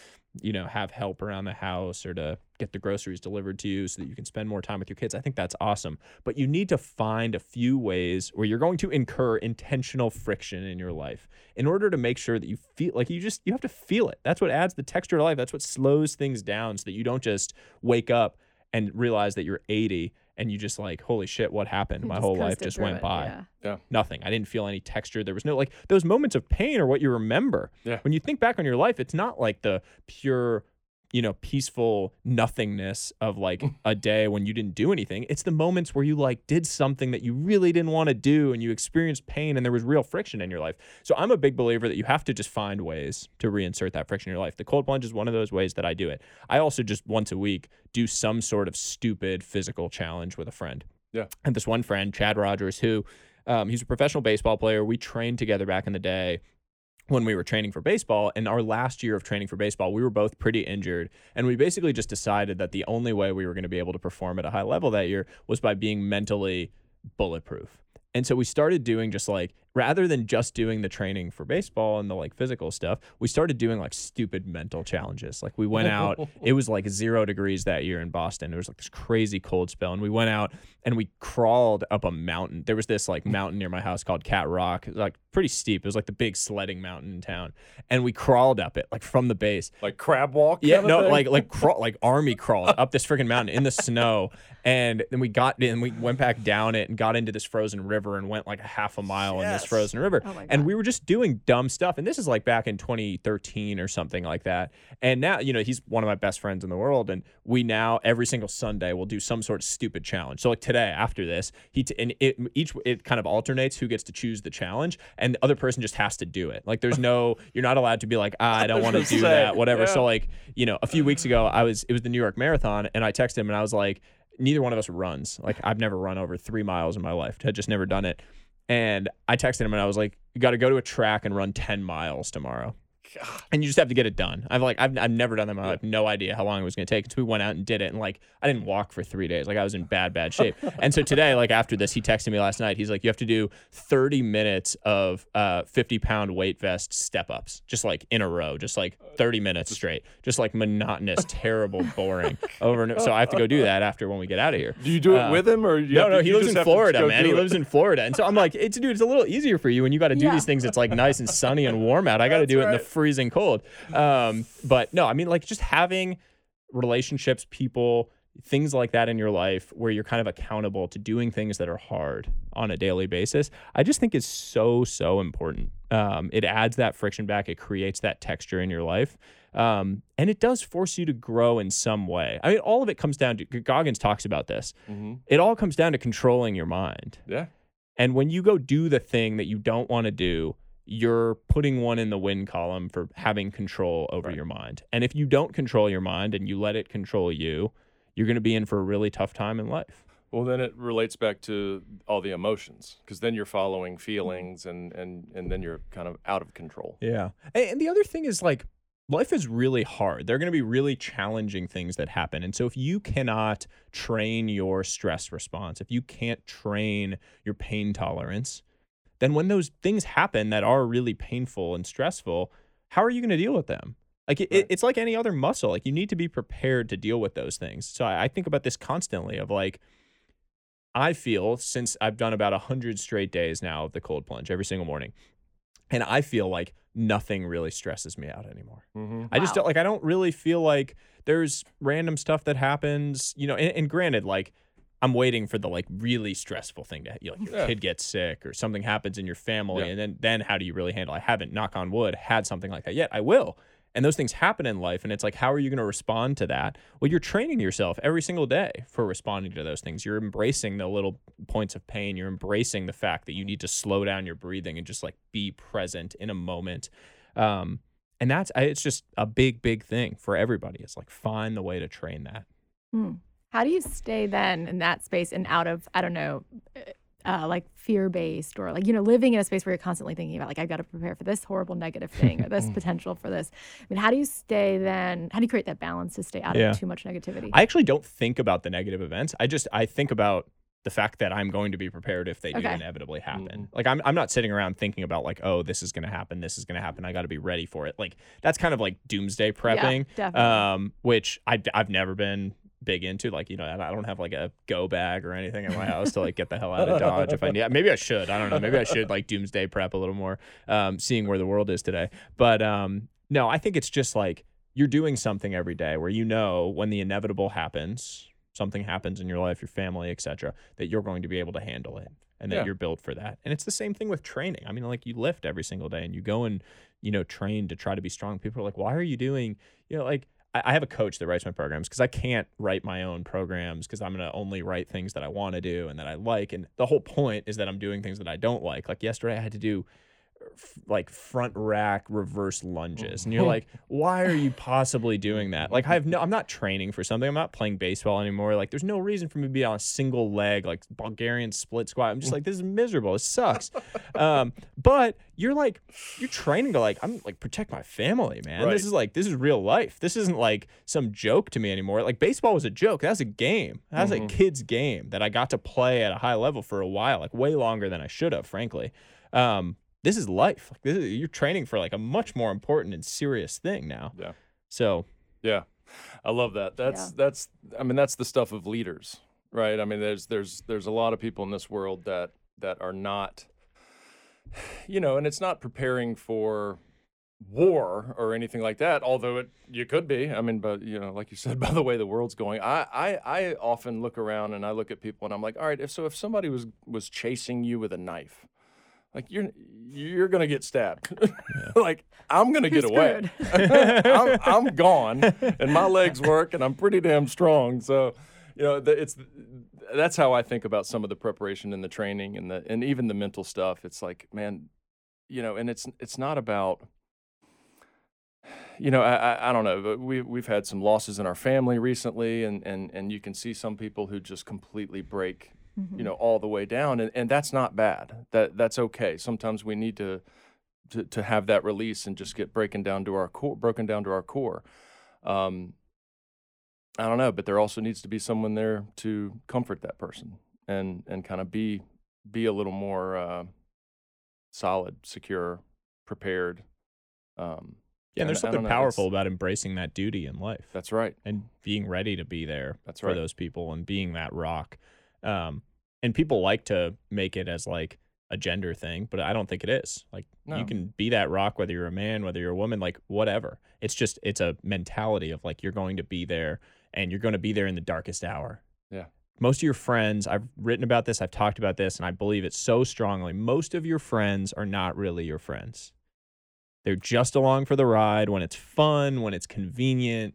you know, have help around the house or to get the groceries delivered to you so that you can spend more time with your kids, I think that's awesome. But you need to find a few ways where you're going to incur intentional friction in your life in order to make sure that you feel like you just, you have to feel it. That's what adds the texture to life. That's what slows things down so that you don't just wake up and realize that you're 80 and you just like, holy shit, what happened? You My whole life just went it, by yeah. nothing. I didn't feel any texture. There was no like those moments of pain are what you remember. Yeah. When you think back on your life, it's not like the pure, you know, peaceful nothingness of like a day when you didn't do anything. It's the moments where you like did something that you really didn't want to do and you experienced pain and there was real friction in your life. So I'm a big believer that you have to just find ways to reinsert that friction in your life. The cold plunge is one of those ways that I do it. I also just once a week do some sort of stupid physical challenge with a friend. Yeah. And this one friend, Chad Rogers, who um, he's a professional baseball player. We trained together back in the day when we were training for baseball. And our last year of training for baseball, we were both pretty injured. And we basically just decided that the only way we were going to be able to perform at a high level that year was by being mentally bulletproof. And so we started doing just like rather than just doing the training for baseball and the like physical stuff, we started doing like stupid mental challenges. Like we went out, it was like zero degrees that year in Boston. It was like this crazy cold spell. And we went out and we crawled up a mountain. There was this like mountain near my house called Cat Rock. It was like pretty steep. It was like the big sledding mountain in town. And we crawled up it like from the base. Like crab walk? Yeah, no, thing? like like crawl, like army crawled up this freaking mountain in the snow. And then we got in, we went back down it and got into this frozen river and went like a half a mile yes. in this frozen river. Oh and we were just doing dumb stuff. And this is like back in 2013 or something like that. And now, you know, he's one of my best friends in the world. And we now every single Sunday will do some sort of stupid challenge. So like today after this, he t- and it each it kind of alternates who gets to choose the challenge, and the other person just has to do it. Like there's no you're not allowed to be like ah, I don't want to do say, that whatever. Yeah. So like you know a few weeks ago I was it was the New York Marathon and I texted him and I was like neither one of us runs. Like I've never run over three miles in my life. Had just never done it. And I texted him and I was like, you got to go to a track and run 10 miles tomorrow. God. And you just have to get it done. I've like I've, I've never done that. I have no idea how long it was going to take. So we went out and did it, and like I didn't walk for three days. Like I was in bad bad shape. and so today, like after this, he texted me last night. He's like, you have to do 30 minutes of uh 50 pound weight vest step ups, just like in a row, just like 30 minutes straight, just like monotonous, terrible, boring over and so I have to go do that after when we get out of here. Do you do it uh, with him or no? To, no, he lives in Florida, man. He lives in Florida, and so I'm like, it's dude, it's a little easier for you when you got to do yeah. these things. It's like nice and sunny and warm out. I got to do it in the freezing cold. Um, but no, I mean, like just having relationships, people, things like that in your life where you're kind of accountable to doing things that are hard on a daily basis, I just think is so, so important. Um, it adds that friction back, it creates that texture in your life. Um, and it does force you to grow in some way. I mean, all of it comes down to Goggins talks about this. Mm-hmm. It all comes down to controlling your mind. Yeah. And when you go do the thing that you don't want to do, you're putting one in the win column for having control over right. your mind. And if you don't control your mind and you let it control you, you're going to be in for a really tough time in life. Well, then it relates back to all the emotions because then you're following feelings and, and, and then you're kind of out of control. Yeah. And the other thing is like, life is really hard. There are going to be really challenging things that happen. And so if you cannot train your stress response, if you can't train your pain tolerance, then when those things happen that are really painful and stressful, how are you going to deal with them? Like it, right. it's like any other muscle. Like you need to be prepared to deal with those things. So I, I think about this constantly of like, I feel since I've done about a hundred straight days now of the cold plunge every single morning, and I feel like nothing really stresses me out anymore. Mm-hmm. I just don't like. I don't really feel like there's random stuff that happens. You know, and, and granted, like I'm waiting for the like really stressful thing to you know, like your yeah. kid gets sick or something happens in your family, yeah. and then then how do you really handle? I haven't, knock on wood, had something like that yet. I will, and those things happen in life, and it's like, how are you going to respond to that? Well, you're training yourself every single day for responding to those things. You're embracing the little points of pain. You're embracing the fact that you need to slow down your breathing and just like be present in a moment. Um, and that's it's just a big, big thing for everybody. It's like find the way to train that. Hmm. How do you stay then in that space and out of, I don't know, uh, like fear based or like, you know, living in a space where you're constantly thinking about, like, I've got to prepare for this horrible negative thing or this potential for this. I mean, how do you stay then? How do you create that balance to stay out yeah. of too much negativity? I actually don't think about the negative events. I just, I think about the fact that I'm going to be prepared if they okay. do inevitably happen. Mm-hmm. Like I'm I'm not sitting around thinking about like, oh, this is gonna happen, this is gonna happen. I gotta be ready for it. Like that's kind of like doomsday prepping. Yeah, definitely. Um, which I I've never been big into. Like, you know, I don't have like a go bag or anything in my house to like get the hell out of Dodge if I need. Maybe I should. I don't know. Maybe I should like doomsday prep a little more, um, seeing where the world is today. But um, no, I think it's just like you're doing something every day where you know when the inevitable happens, something happens in your life, your family, etc., that you're going to be able to handle it and that yeah. you're built for that. And it's the same thing with training. I mean, like you lift every single day and you go and, you know, train to try to be strong. People are like, why are you doing, you know, like I have a coach that writes my programs because I can't write my own programs because I'm gonna only write things that I want to do and that I like. And the whole point is that I'm doing things that I don't like. Like yesterday, I had to do like front rack reverse lunges. And you're like why are you possibly doing that? Like i have no i'm not training for something. I'm not playing baseball anymore. Like there's no reason for me to be on a single leg like bulgarian split squat. I'm just like this is miserable. It sucks. Um, but you're like you're training to like i'm like protect my family man. Right. this is like this is real life. This isn't like some joke to me anymore. Like baseball was a joke. That's a game. That's mm-hmm. a kid's game that i got to play at a high level for a while like way longer than i should have frankly. Um, this is life. Like this is, you're training for like a much more important and serious thing now. Yeah. So Yeah, I love that. That's Yeah. that's. I mean, that's the stuff of leaders, right? I mean, there's there's there's a lot of people in this world that that are not, you know, and it's not preparing for war or anything like that. Although it you could be. I mean, but you know, like you said, by the way the world's going, I I I often look around and I look at people and I'm like, all right, if so, if somebody was was chasing you with a knife. Like you're you're gonna get stabbed. like I'm gonna You're get away. I'm, I'm gone, and my legs work, and I'm pretty damn strong. So, you know, it's that's how I think about some of the preparation and the training and the and even the mental stuff. It's like, man, you know, and it's it's not about. You know, I, I I don't know, but we we've had some losses in our family recently, and and and you can see some people who just completely break you know all the way down and, and that's not bad. That that's okay. Sometimes we need to, to to have that release and just get breaking down to our core broken down to our core. Um i don't know but there also needs to be someone there to comfort that person and and kind of be be a little more uh solid secure prepared um yeah, and there's I- I don't something know, powerful about embracing that duty in life that's right. and being ready to be there That's for those people and being that rock. Um, and people like to make it as like a gender thing, but I don't think it is. Like No. you can be that rock whether you're a man, whether you're a woman, like whatever. It's just it's a mentality of like you're going to be there and you're going to be there in the darkest hour. Yeah. Most of your friends, I've written about this, I've talked about this, and I believe it so strongly. Most of your friends are not really your friends. They're just along for the ride when it's fun, when it's convenient,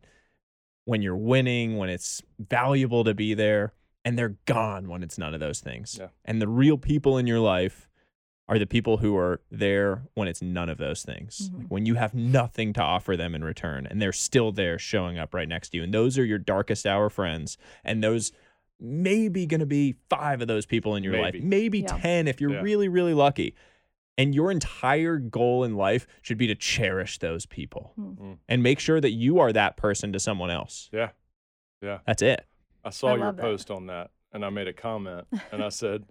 when you're winning, when it's valuable to be there, and they're gone when it's none of those things. Yeah. And the real people in your life are the people who are there when it's none of those things. Mhm. Like when you have nothing to offer them in return and they're still there showing up right next to you. And those are your darkest hour friends. And those maybe going to be five of those people in your life, Maybe. maybe Yeah. 10 if you're Yeah. really, really lucky. And your entire goal in life should be to cherish those people Mm. Mm. and make sure that you are that person to someone else. yeah yeah That's it. I saw I your love that. post on that and I made a comment and I said,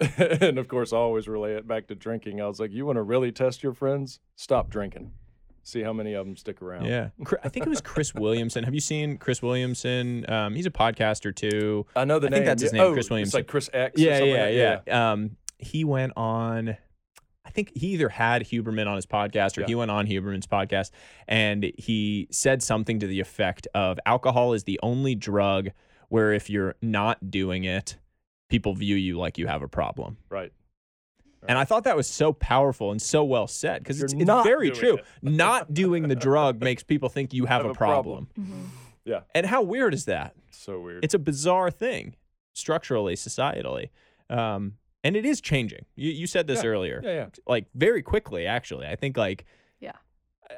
and of course I always relay it back to drinking. I was like, you want to really test your friends? Stop drinking. See how many of them stick around. Yeah. I think it was Chris Williamson. Have you seen Chris Williamson? Um, he's a podcaster too. I know the I name. think that's his name, Oh, Chris It's Williamson. like Chris X. Yeah, something yeah, like yeah, that. Um, he went on. I think he either had Huberman on his podcast or Yeah. he went on Huberman's podcast, and he said something to the effect of alcohol is the only drug where if you're not doing it, people view you like you have a problem. Right. And I thought that was so powerful and so well said because it's, it's very true. it. Not doing the drug makes people think you have, Have a, a problem. problem. Mhm. And how weird is that? So weird. It's a bizarre thing, structurally, societally, um, and it is changing. You, you said this Yeah. earlier, yeah, yeah. like very quickly. Actually, I think like Yeah.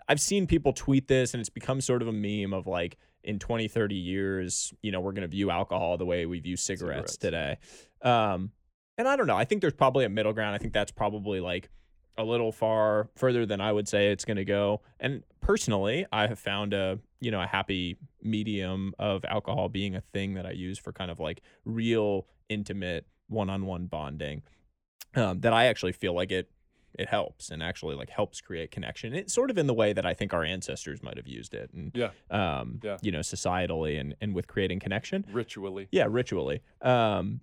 I've seen people tweet this, and it's become sort of a meme of like in 20, 30 years, you know, we're going to view alcohol the way we view cigarettes, Cigarettes. today. Um, and I don't know. I think there's probably a middle ground. I think that's probably like a little far further than I would say it's going to go. And personally, I have found a you know a happy medium of alcohol being a thing that I use for kind of like real intimate one-on-one bonding. Um, that I actually feel like it it helps and actually like helps create connection. It's sort of in the way that I think our ancestors might have used it, and Yeah. um, Yeah. you know, societally and and with creating connection. Ritually. Yeah, ritually. Um,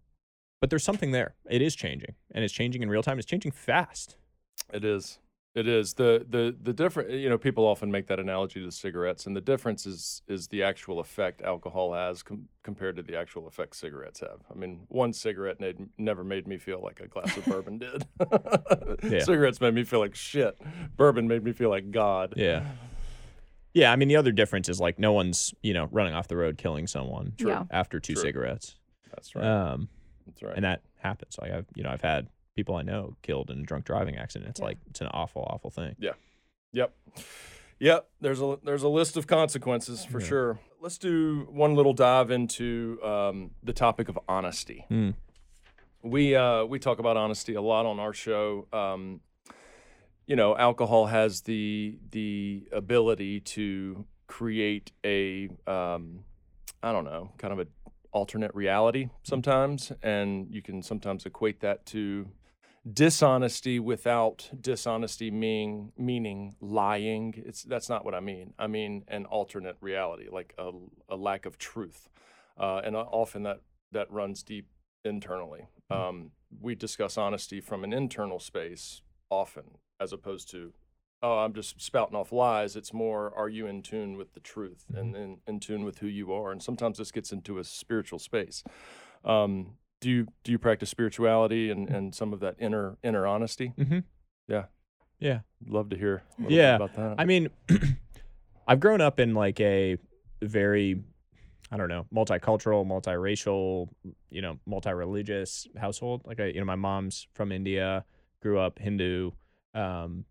but there's something there. It is changing, and it's changing in real time. It's changing fast. It is. It is the the the different. You know, people often make that analogy to cigarettes, and the difference is is the actual effect alcohol has com- compared to the actual effect cigarettes have. I mean, one cigarette made, never made me feel like a glass of bourbon did. Yeah. Cigarettes made me feel like shit. Bourbon made me feel like God. Yeah. Yeah, I mean the other difference is like no one's you know running off the road killing someone True. After two True. cigarettes, That's right. um, That's right. and that happens. Like I've you know I've had people I know killed in a drunk driving accident. It's Yeah. like it's an awful awful thing. Yeah. Yep. Yep. There's a there's a list of consequences for Yeah. sure. Let's do one little dive into um, the topic of honesty. Hmm. We uh, we talk about honesty a lot on our show. Um, you know, alcohol has the the ability to create a um, I don't know, kind of a alternate reality sometimes, and you can sometimes equate that to dishonesty without dishonesty meaning meaning lying. It's that's not what I mean. I mean an alternate reality, like a, a lack of truth, uh, and often that that runs deep internally. Hmm. Um, we discuss honesty from an internal space often, as opposed to oh, I'm just spouting off lies. It's more, are you in tune with the truth mm-hmm. and in, in tune with who you are? And sometimes this gets into a spiritual space. Um, do you do you practice spirituality and, and some of that inner inner honesty? Mm-hmm. Yeah, yeah. Love to hear. yeah, about that. I mean, I've grown up in like a very, I don't know, multicultural, multiracial, you know, multi-religious household. Like I, you know, my mom's from India, grew up Hindu, um,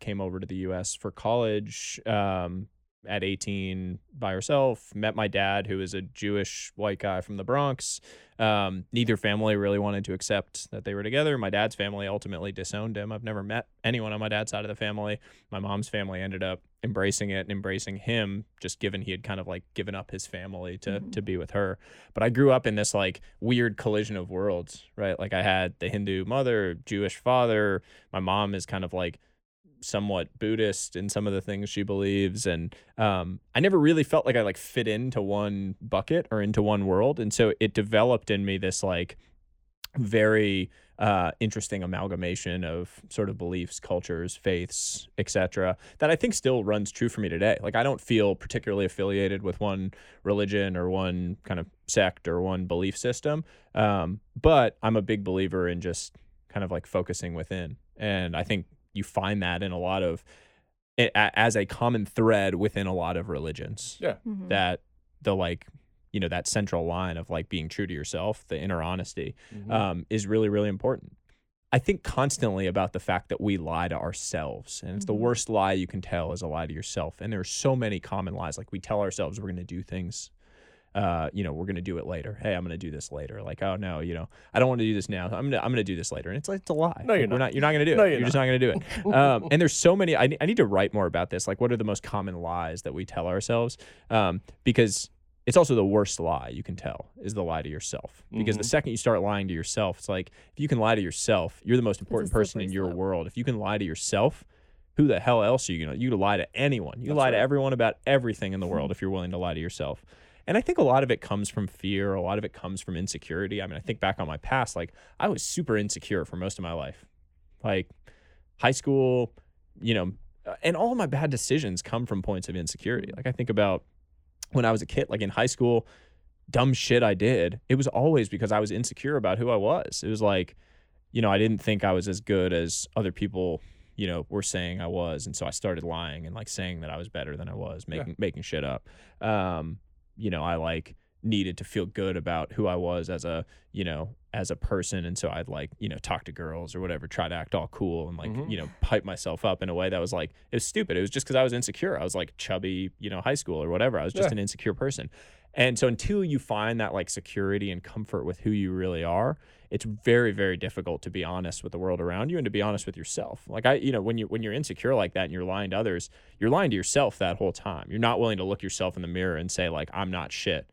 came over to the U.S. for college. Um, at 18 by herself. Met my dad, who is a Jewish white guy from the Bronx. Um, neither family really wanted to accept that they were together. My dad's family ultimately disowned him. I've never met anyone on my dad's side of the family. My mom's family ended up embracing it and embracing him, just given he had kind of like given up his family to mm-hmm. to be with her. But I grew up in this like weird collision of worlds, right? Like I had the Hindu mother, Jewish father. My mom is kind of like somewhat Buddhist in some of the things she believes, and um, I never really felt like I like fit into one bucket or into one world, and so it developed in me this like very uh, interesting amalgamation of sort of beliefs, cultures, faiths, etc. That I think still runs true for me today. Like I don't feel particularly affiliated with one religion or one kind of sect or one belief system, um, but I'm a big believer in just kind of like focusing within. And I think you find that in a lot of as a common thread within a lot of religions. Yeah. Mm-hmm. That the like you know that central line of like being true to yourself, the inner honesty, mm-hmm. um, is really really important. I think constantly about the fact that we lie to ourselves, and it's mm-hmm. the worst lie you can tell is a lie to yourself. And there are so many common lies, like we tell ourselves we're going to do things uh, you know, we're gonna do it later. Hey, I'm gonna do this later. Like, oh no, you know, I don't want to do this now. I'm gonna I'm gonna do this later. And it's like it's a lie. No, you're like, not. not. You're not gonna do it. No, you're, you're just not gonna do it. um, and there's so many. I, I need to write more about this. Like, what are the most common lies that we tell ourselves? Um, because it's also the worst lie you can tell is the lie to yourself. Because mm-hmm. the second you start lying to yourself, it's like if you can lie to yourself, you're the most important person in your slope. world. If you can lie to yourself, who the hell else are you gonna? you to lie to anyone. You That's lie right. to everyone about everything in the world if you're willing to lie to yourself. And I think a lot of it comes from fear. A lot of it comes from insecurity. I mean, I think back on my past, like I was super insecure for most of my life. Like high school, you know, uh, and all my bad decisions come from points of insecurity. Like I think about when I was a kid, like in high school, dumb shit I did, it was always because I was insecure about who I was. It was like, you know, I didn't think I was as good as other people, you know, were saying I was, and so I started lying and like saying that I was better than I was, making yeah. making shit up. Um, you know, I like needed to feel good about who I was as a, you know, as a person. And so I'd like, you know, talk to girls or whatever, try to act all cool and like, mm-hmm. you know, hype myself up in a way that was like, it was stupid. It was just because I was insecure. I was like chubby, you know, high school or whatever. I was just yeah. an insecure person. And so until you find that like security and comfort with who you really are, it's very very difficult to be honest with the world around you and to be honest with yourself. Like I you know when you when you're insecure like that and you're lying to others, you're lying to yourself that whole time. You're not willing to look yourself in the mirror and say like I'm not shit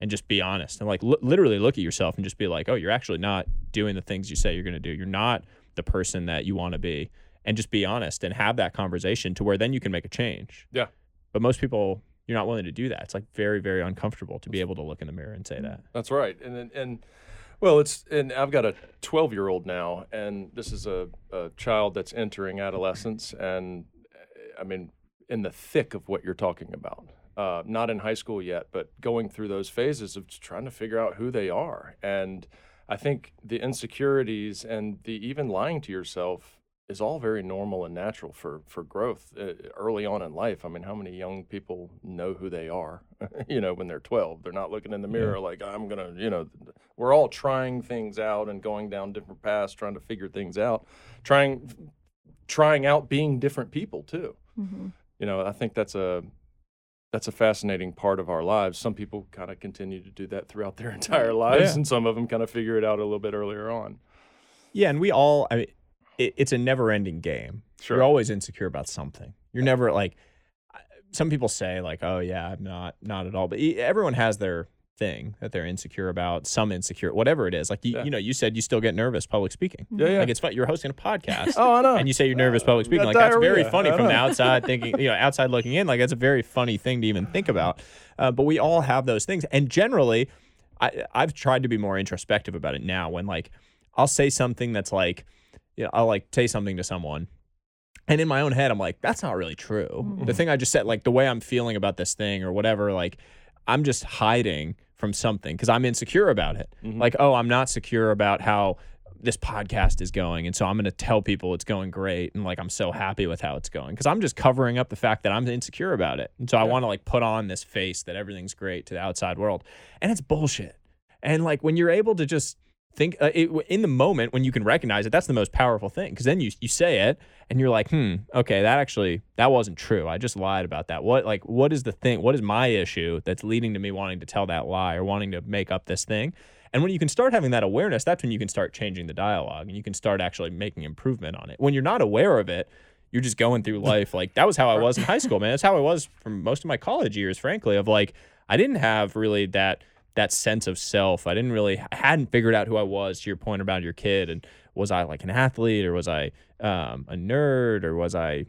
and just be honest and like l- literally look at yourself and just be like, "Oh, you're actually not doing the things you say you're going to do. You're not the person that you want to be." And just be honest and have that conversation to where then you can make a change. Yeah. But most people you're not willing to do that. It's like very, very uncomfortable to be able to look in the mirror and say that. That's right. And and well, it's and I've got a 12 year old now, and this is a, a child that's entering adolescence, and eh, I mean, in the thick of what you're talking about. Uh, not in high school yet, but going through those phases of trying to figure out who they are. And I think the insecurities and the even lying to yourself is all very normal and natural for for growth uh, early on in life. I mean, how many young people know who they are? you know, when they're 12, they're not looking in the mirror yeah. like I'm gonna. You know, we're all trying things out and going down different paths, trying to figure things out, trying trying out being different people too. Mm-hmm. You know, I think that's a that's a fascinating part of our lives. Some people kind of continue to do that throughout their entire lives, yeah. and some of them kind of figure it out a little bit earlier on. Yeah, and we all. I mean it, it's a never ending game. Sure. You're always insecure about something. You're never like, some people say like, oh yeah, I'm not, not at all. But everyone has their thing that they're insecure about, some insecure, whatever it is. Like you, Yeah. you know, you said you still get nervous public speaking. Yeah, yeah. Like it's fun. You're hosting a podcast. oh, I know. And you say you're nervous public speaking. Like that's very funny from the outside thinking, you know, outside looking in. Like that's a very funny thing to even think about. Uh, but we all have those things. And generally, I, I've tried to be more introspective about it now when like I'll say something that's like, you know, I'll like say something to someone. And in my own head, I'm like, that's not really true. Mm-hmm. The thing I just said, like the way I'm feeling about this thing or whatever, like I'm just hiding from something because I'm insecure about it. Mm-hmm. Like, oh, I'm not secure about how this podcast is going. And so I'm going to tell people it's going great. And like, I'm so happy with how it's going because I'm just covering up the fact that I'm insecure about it. And so I want to like put on this face that everything's great to the outside world. And it's bullshit. And like, when you're able to just think uh, it, in the moment when you can recognize it, that's the most powerful thing because then you, you say it and you're like, hmm, okay, that actually, that wasn't true. I just lied about that. What, like, what is the thing? What is my issue that's leading to me wanting to tell that lie or wanting to make up this thing? And when you can start having that awareness, that's when you can start changing the dialogue and you can start actually making improvement on it. When you're not aware of it, you're just going through life like that was how I was in high school, man. That's how I was for most of my college years, frankly, of like I didn't have really that that sense of self. I didn't really I hadn't figured out who I was to your point about your kid and was I like an athlete or was I um, a nerd or was I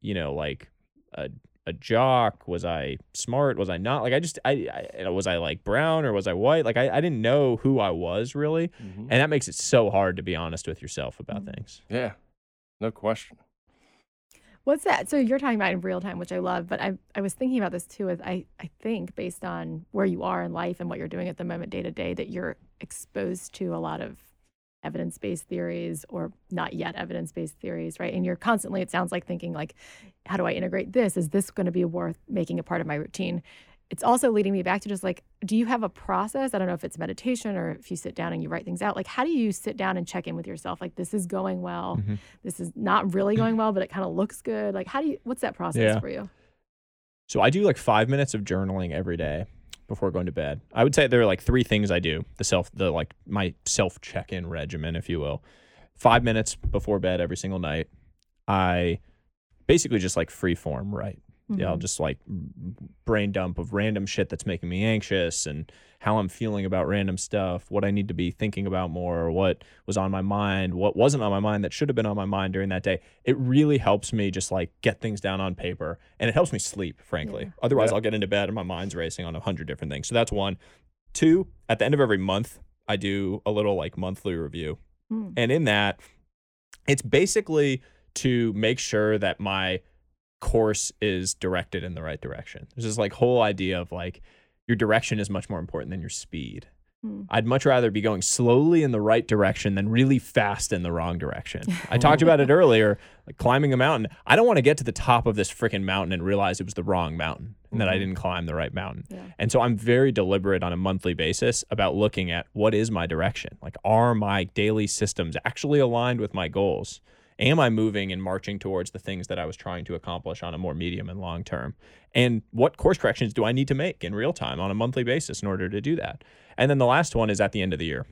you know like a a jock? Was I smart? Was I not? Like I just I, I was I like brown or was I white? Like I, I didn't know who I was really, Mhm. and that makes it so hard to be honest with yourself about Mm. things. Yeah, no question. What's that? So you're talking about in real time, which I love, but I I was thinking about this too. As I I think based on where you are in life and what you're doing at the moment, day to day, that you're exposed to a lot of evidence based theories or not yet evidence based theories, right? And you're constantly, it sounds like thinking like, how do I integrate this? Is this going to be worth making a part of my routine? It's also leading me back to just like, do you have a process? I don't know if it's meditation or if you sit down and you write things out. Like, how do you sit down and check in with yourself? Like, this is going well. Mhm. This is not really going well, but it kind of looks good. Like, how do you, what's that process Yeah. for you? So I do like five minutes of journaling every day before going to bed. I would say there are like three things I do. The self, the like my self check in regimen, if you will. Five minutes before bed every single night. I basically just like free form, right? Yeah, I'll just like brain dump of random shit that's making me anxious and how I'm feeling about random stuff, what I need to be thinking about more, what was on my mind, what wasn't on my mind that should have been on my mind during that day. It really helps me just like get things down on paper and it helps me sleep, frankly. Yeah. Otherwise, Yeah. I'll get into bed and my mind's racing on a hundred different things. So that's one. Two, at the end of every month, I do a little like monthly review. Mm. And in that, it's basically to make sure that my course is directed in the right direction. There's this like whole idea of like your direction is much more important than your speed. Mm. I'd much rather be going slowly in the right direction than really fast in the wrong direction. I talked about it earlier, like climbing a mountain. I don't want to get to the top of this freaking mountain and realize it was the wrong mountain and that I Mhm. didn't climb the right mountain. Yeah. And so I'm very deliberate on a monthly basis about looking at what is my direction? Like, are my daily systems actually aligned with my goals? Am I moving and marching towards the things that I was trying to accomplish on a more medium and long term? And what course corrections do I need to make in real time on a monthly basis in order to do that? And then the last one is at the end of the year.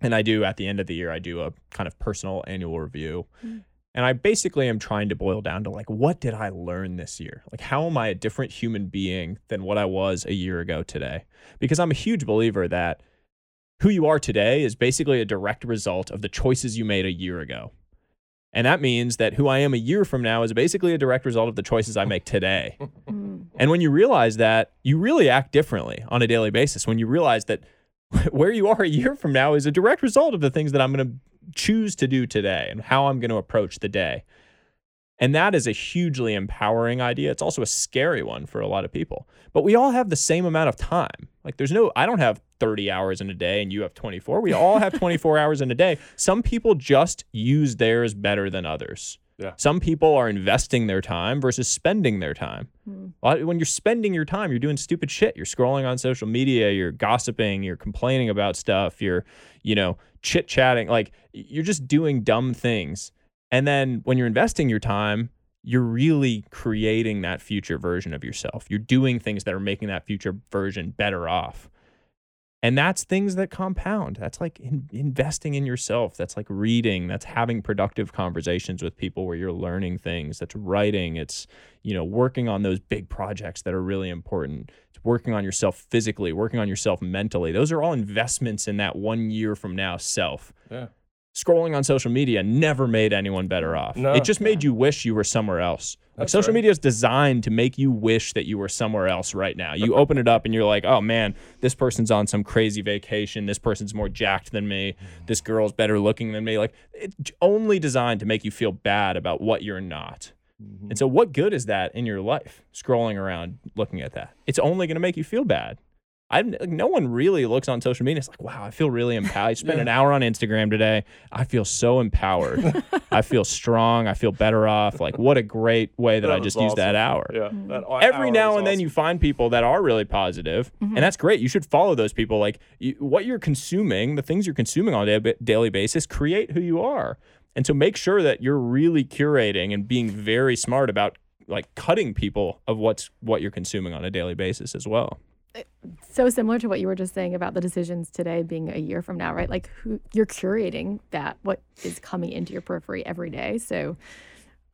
And I do at the end of the year, I do a kind of personal annual review. Mm. And I basically am trying to boil down to like, what did I learn this year? Like, how am I a different human being than what I was a year ago today? Because I'm a huge believer that who you are today is basically a direct result of the choices you made a year ago. And that means that who I am a year from now is basically a direct result of the choices I make today. Mm. And when you realize that, you really act differently on a daily basis. When you realize that where you are a year from now is a direct result of the things that I'm going to choose to do today and how I'm going to approach the day. And that is a hugely empowering idea. It's also a scary one for a lot of people. But we all have the same amount of time. Like there's no I don't have 30 hours in a day and you have 24. We all have 24 hours in a day. Some people just use theirs better than others. Yeah. Some people are investing their time versus spending their time. Mm. When you're spending your time, you're doing stupid shit. You're scrolling on social media, you're gossiping, you're complaining about stuff, you're, you know, chit chatting. Like you're just doing dumb things. And then when you're investing your time, you're really creating that future version of yourself. You're doing things that are making that future version better off. And that's things that compound. That's like in, investing in yourself. That's like reading. That's having productive conversations with people where you're learning things. That's writing. It's, you know, working on those big projects that are really important. It's working on yourself physically, working on yourself mentally. Those are all investments in that one year from now self. Yeah. Scrolling on social media never made anyone better off. No. It just made you wish you were somewhere else. Like That's social right. media is designed to make you wish that you were somewhere else right now. You open it up and you're like, oh man, this person's on some crazy vacation. This person's more jacked than me. This girl's better looking than me. Like it's only designed to make you feel bad about what you're not. Mm-hmm. And so, what good is that in your life? Scrolling around, looking at that, it's only going to make you feel bad. I like, no one really looks on social media. It's like, wow, I feel really empowered. I spent an hour on Instagram today. I feel so empowered. I feel strong. I feel better off. Like, what a great way that, That I just used that hour. Yeah. That mm-hmm. hour Every now was and then you find people that are really positive, and mm-hmm. that's great. You should follow those people. Like you, what you're consuming, the things you're consuming on a daily basis, create who you are. And so make sure that you're really curating and being very smart about like cutting people of what's what you're consuming on a daily basis as well. So similar to what you were just saying about the decisions today being a year from now, right? Like who you're curating that what is coming into your periphery every day. So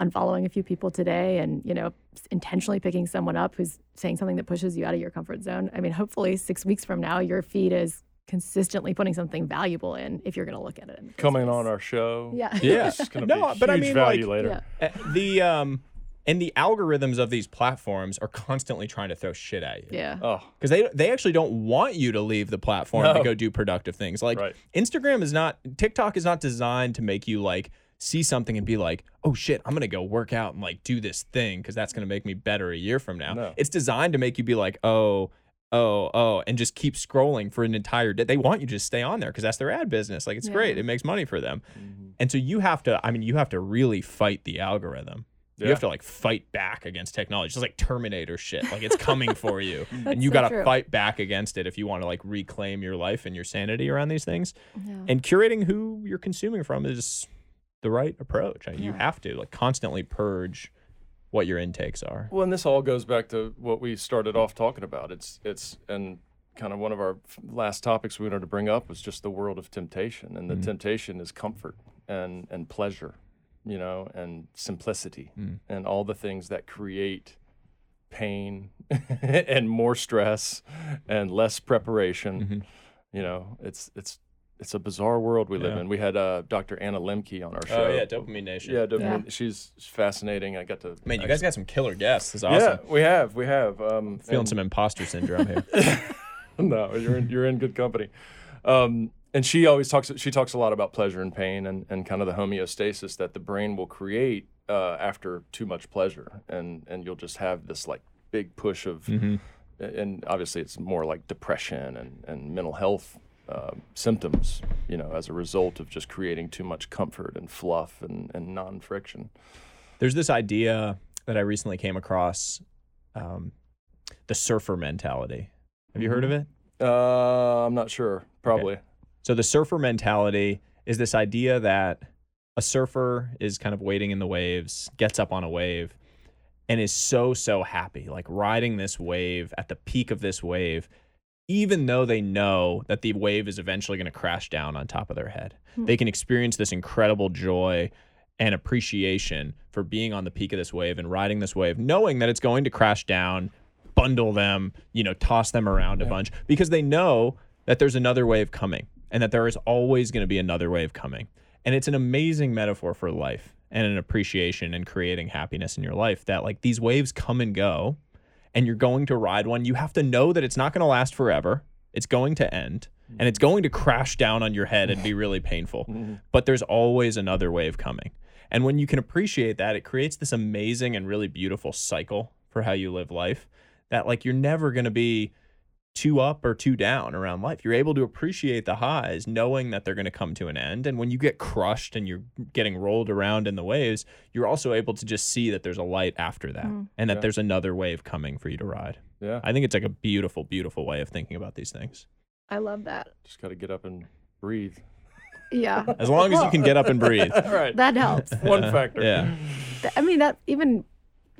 unfollowing a few people today and, you know, intentionally picking someone up who's saying something that pushes you out of your comfort zone. I mean, hopefully 6 weeks from now your feed is consistently putting something valuable in if you're going to look at it. In the first coming place. on our show. Yeah. Yeah. Gonna No, be but I mean, value like- later. Yeah. Uh, the um and the algorithms of these platforms are constantly trying to throw shit at you. Yeah. Oh, because they they actually don't want you to leave the platform to go do productive things. Like Right. Instagram is not TikTok is not designed to make you like see something and be like, "Oh shit, I'm going to go work out and like do this thing because that's going to make me better a year from now." No. It's designed to make you be like, "Oh, oh, oh," and just keep scrolling for an entire day. They want you to just stay on there because that's their ad business. Like it's great. It makes money for them. Mm-hmm. And so you have to I mean, you have to really fight the algorithm. You have to like fight back against technology. It's like Terminator shit. Like it's coming for you. and you so got to fight back against it if you want to like reclaim your life and your sanity around these things. Yeah. And curating who you're consuming from is the right approach. I mean, You have to like constantly purge what your intakes are. Well, and this all goes back to what we started off talking about. It's it's and kind of one of our last topics we wanted to bring up was just the world of temptation, and the mm-hmm. temptation is comfort and and pleasure, you know, and simplicity, and all the things that create pain and more stress and less preparation. You know, it's it's it's a bizarre world we live in. We had uh, Dr. Anna Lembke on our show. Oh yeah, Dopamine Nation. Yeah, Yeah. she's fascinating. I got to Man, you guys got some killer guests. This is awesome. yeah, we have, we have. Um, Feeling and- some imposter syndrome here. no, you're in, you're in good company. Um, and she always talks. She talks a lot about pleasure and pain, and, and kind of the homeostasis that the brain will create uh, after too much pleasure, and and you'll just have this like big push of, Mm-hmm. and obviously it's more like depression and and mental health. Uh, symptoms, you know, as a result of just creating too much comfort and fluff and, and non-friction. There's this idea that I recently came across um, the surfer mentality. Have you heard of it? Uh, I'm not sure. Probably. So the surfer mentality is this idea that a surfer is kind of waiting in the waves, gets up on a wave, and is so so happy, like riding this wave at the peak of this wave, even though they know that the wave is eventually going to crash down on top of their head. Hmm. They can experience this incredible joy and appreciation for being on the peak of this wave and riding this wave, knowing that it's going to crash down, bundle them, you know, toss them around a bunch because they know that there's another wave coming and that there is always going to be another wave coming. And it's an amazing metaphor for life and an appreciation and creating happiness in your life that like these waves come and go and you're going to ride one. You have to know that it's not going to last forever. It's going to end and it's going to crash down on your head and be really painful. Mm-hmm. But there's always another wave coming. And when you can appreciate that, it creates this amazing and really beautiful cycle for how you live life that like you're never going to be too up or two down around life. You're able to appreciate the highs knowing that they're going to come to an end. And when you get crushed and you're getting rolled around in the waves, you're also able to just see that there's a light after that mm. and that Yeah. there's another wave coming for you to ride. Yeah. I think it's like a beautiful, beautiful way of thinking about these things. I love that. Just got to get up and breathe. Yeah. As long as you can get up and breathe. All right. that helps. One factor. Yeah. I mean, that even,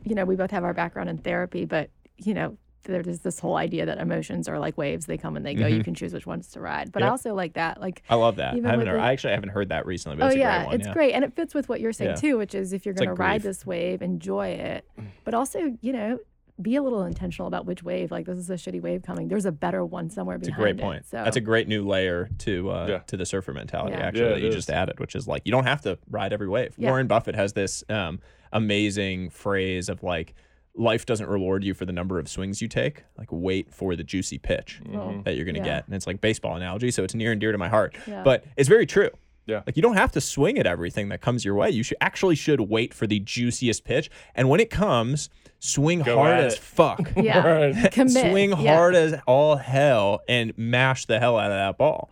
you know, we both have our background in therapy, but, you know, there's this whole idea that emotions are like waves; they come and they go. You can choose which ones to ride. But I also like that, like I love that. Even I haven't heard, the- I actually haven't heard that recently, but oh it's a yeah, great one. it's yeah. great, and it fits with what you're saying Yeah. too, which is if you're going like to ride this wave, enjoy it, but also you know be a little intentional about which wave. Like this is a shitty wave coming. There's a better one somewhere It's a behind great it. point. So That's a great new layer to uh, Yeah. to the surfer mentality. Yeah. Actually, Yeah, that you is. just added, which is like you don't have to ride every wave. Yeah. Warren Buffett has this um, amazing phrase of like, life doesn't reward you for the number of swings you take. Like, wait for the juicy pitch mm-hmm. Well, that you're gonna yeah. get. And it's like baseball analogy, so it's near and dear to my heart. Yeah. But it's very true. Yeah. Like you don't have to swing at everything that comes your way. You should actually should wait for the juiciest pitch, and when it comes, swing Go hard as fuck. yeah, Right. commit. swing Yeah. hard as all hell and mash the hell out of that ball.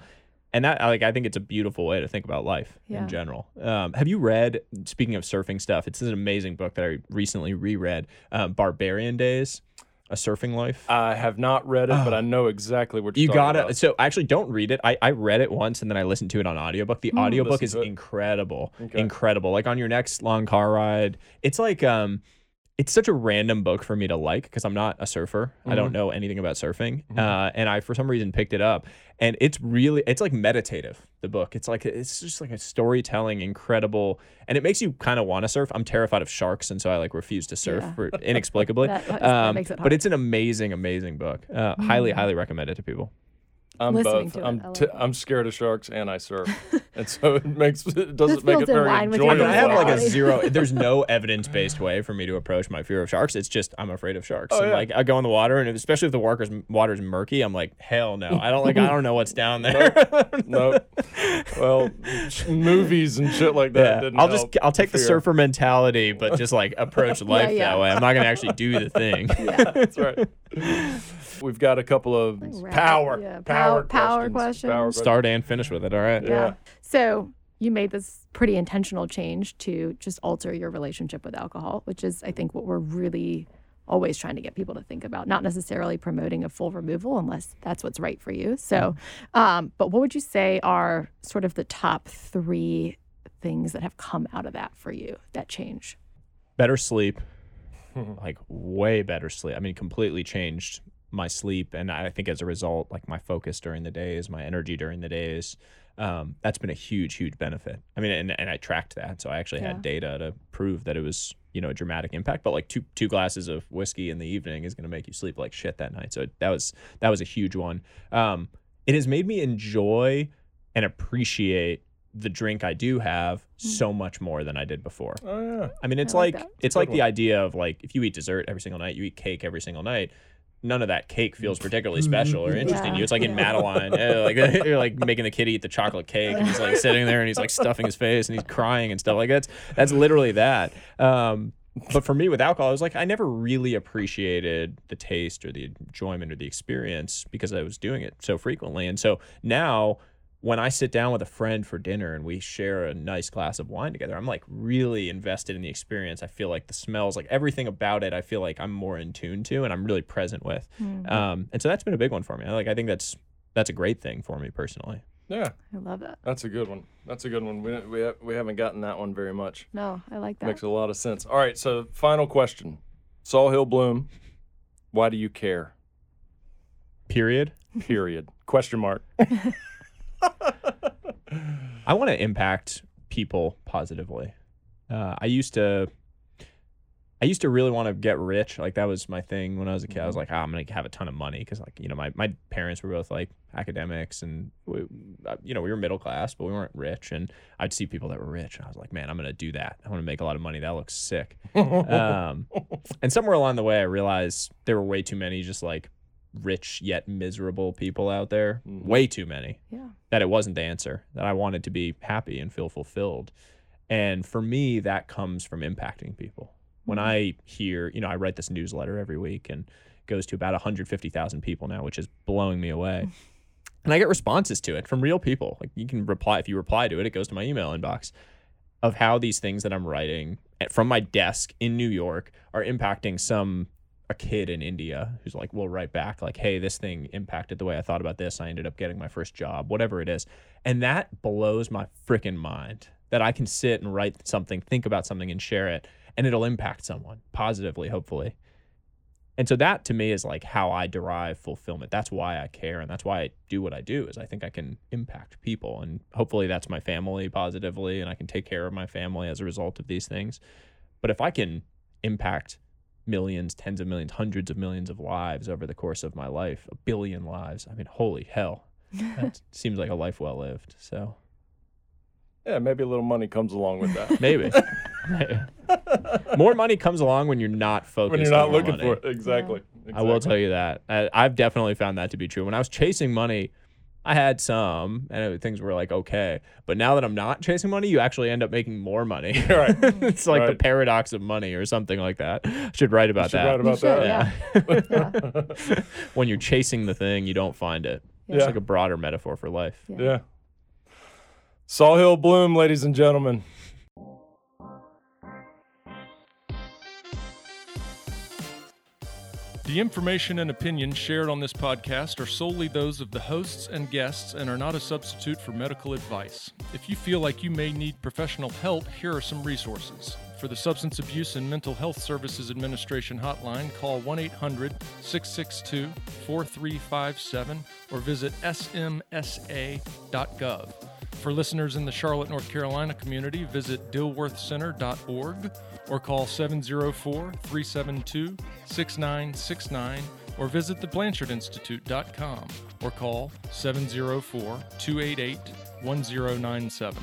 And that, like, I think it's a beautiful way to think about life Yeah. in general. Um, have you read? Speaking of surfing stuff, it's an amazing book that I recently reread, um, "Barbarian Days: A Surfing Life." I have not read it, but I know exactly what you're you talking gotta. about. So actually, don't read it. I, I read it once and then I listened to it on audiobook. The audiobook is incredible, Okay. incredible. Like on your next long car ride, it's like um, it's such a random book for me to like because I'm not a surfer. I Mm-hmm. don't know anything about surfing, uh, and I for some reason picked it up, and it's really it's like meditative. The book, it's like it's just like a storytelling, incredible, and it makes you kind of want to surf. I'm terrified of sharks, and so I like refuse to surf Yeah. for inexplicably. That- that um, it but it's an amazing, amazing book. Uh, Highly, highly recommend it to people. I'm listening both. to I'm I like t- that. I'm scared of sharks and I surf, and so it makes it doesn't This make it in very line with I have like a zero. There's no evidence based way for me to approach my fear of sharks. It's just I'm afraid of sharks. Oh, and yeah. like I go in the water, and especially if the water's water's murky, I'm like, hell no. I don't like. I don't know what's down there. no. Well, movies and shit like that. Yeah. Didn't I'll just help I'll take the fear. surfer mentality, but just like approach life yeah. that way. I'm not gonna actually do the thing. Yeah. That's right. We've got a couple of Wrap- power, yeah, power, pow- power questions. questions. Power Start and finish with it. All right. Yeah. Yeah. So you made this pretty intentional change to just alter your relationship with alcohol, which is, I think, what we're really always trying to get people to think about. Not necessarily promoting a full removal unless that's what's right for you. So, um, but what would you say are sort of the top three things that have come out of that for you? That change. better sleep like way better sleep i mean completely changed my sleep and i think as a result like my focus during the days my energy during the days um, that's been a huge huge benefit i mean and, and i tracked that so i actually Yeah. had data to prove that it was you know a dramatic impact but like two two glasses of whiskey in the evening is going to make you sleep like shit that night so that was that was a huge one um, it has made me enjoy and appreciate the drink i do have so much more than i did before Oh yeah. I mean, it's I like like, that. it's a like good the idea of like if you eat dessert every single night, you eat cake every single night. None of that cake feels particularly special or interesting to you. It's like in yeah. Matilda, eh, like you're like making the kid eat the chocolate cake, and he's like sitting there and he's like stuffing his face and he's crying and stuff like that's that's literally that. Um, but for me with alcohol, I was like I never really appreciated the taste or the enjoyment or the experience because I was doing it so frequently, and so now when I sit down with a friend for dinner and we share a nice glass of wine together, I'm like really invested in the experience. I feel like the smells, like everything about it, I feel like I'm more in tune to and I'm really present with. Um, and so that's been a big one for me. I Like I think that's that's a great thing for me personally. Yeah, I love that. that's a good one. That's a good one. We we, we haven't gotten that one very much. No, I like that. Makes a lot of sense. All right, so final question. Sahil Bloom, why do you care? Period. Period. Question mark. I want to impact people positively. Uh, I used to, I used to really want to get rich. Like that was my thing when I was a kid. I was like, ah, I'm gonna have a ton of money because like you know my my parents were both like academics and we, uh, you know we were middle class, but we weren't rich. And I'd see people that were rich, and I was like, man, I'm gonna do that. I want to make a lot of money. That looks sick. um, and somewhere along the way, I realized there were way too many just like rich yet miserable people out there. Mhm. Way too many Yeah. that it wasn't the answer, that I wanted to be happy and feel fulfilled. And for me, that comes from impacting people. When mm-hmm. I hear, you know, I write this newsletter every week and it goes to about 150,000 people now, which is blowing me away. Mm. And I get responses to it from real people. Like you can reply, if you reply to it, it goes to my email inbox of how these things that I'm writing eh, from my desk in New York are impacting some a kid in India who's like, will write back like, hey, this thing impacted the way I thought about this. I ended up getting my first job, whatever it is. And that blows my freaking mind that I can sit and write something, think about something and share it, and it'll impact someone positively, hopefully. and so that to me is like how I derive fulfillment. That's why I care and that's why I do what I do is I think I can impact people and hopefully that's my family positively and I can take care of my family as a result of these things. But if I can impact millions, tens of millions, hundreds of millions of lives over the course of my life, a billion lives, I mean, holy hell. that seems like a life well lived. So yeah, maybe a little money comes along with that. maybe. More money comes along when you're not focused. when you're not on looking money. for it. Exactly. exactly. I will tell you that. I, I've definitely found that to be true. When I was chasing money, I had some, and it, things were like okay. But now that I'm not chasing money, you actually end up making more money. Right. it's like the paradox of money or something like that. I should write about should that. write about should, that. yeah. Yeah. when you're chasing the thing, you don't find it. Yeah. It's like a broader metaphor for life. Yeah. Yeah. Sahil Bloom, ladies and gentlemen. The information and opinions shared on this podcast are solely those of the hosts and guests and are not a substitute for medical advice. If you feel like you may need professional help, here are some resources. For the Substance Abuse and Mental Health Services Administration hotline, call 1 800 662 4357 or visit samhsa.gov. For listeners in the Charlotte, North Carolina community, visit dilworthcenter.org or call 704 372 6969 or visit theblanchardinstitute.com or call 704 288 1097.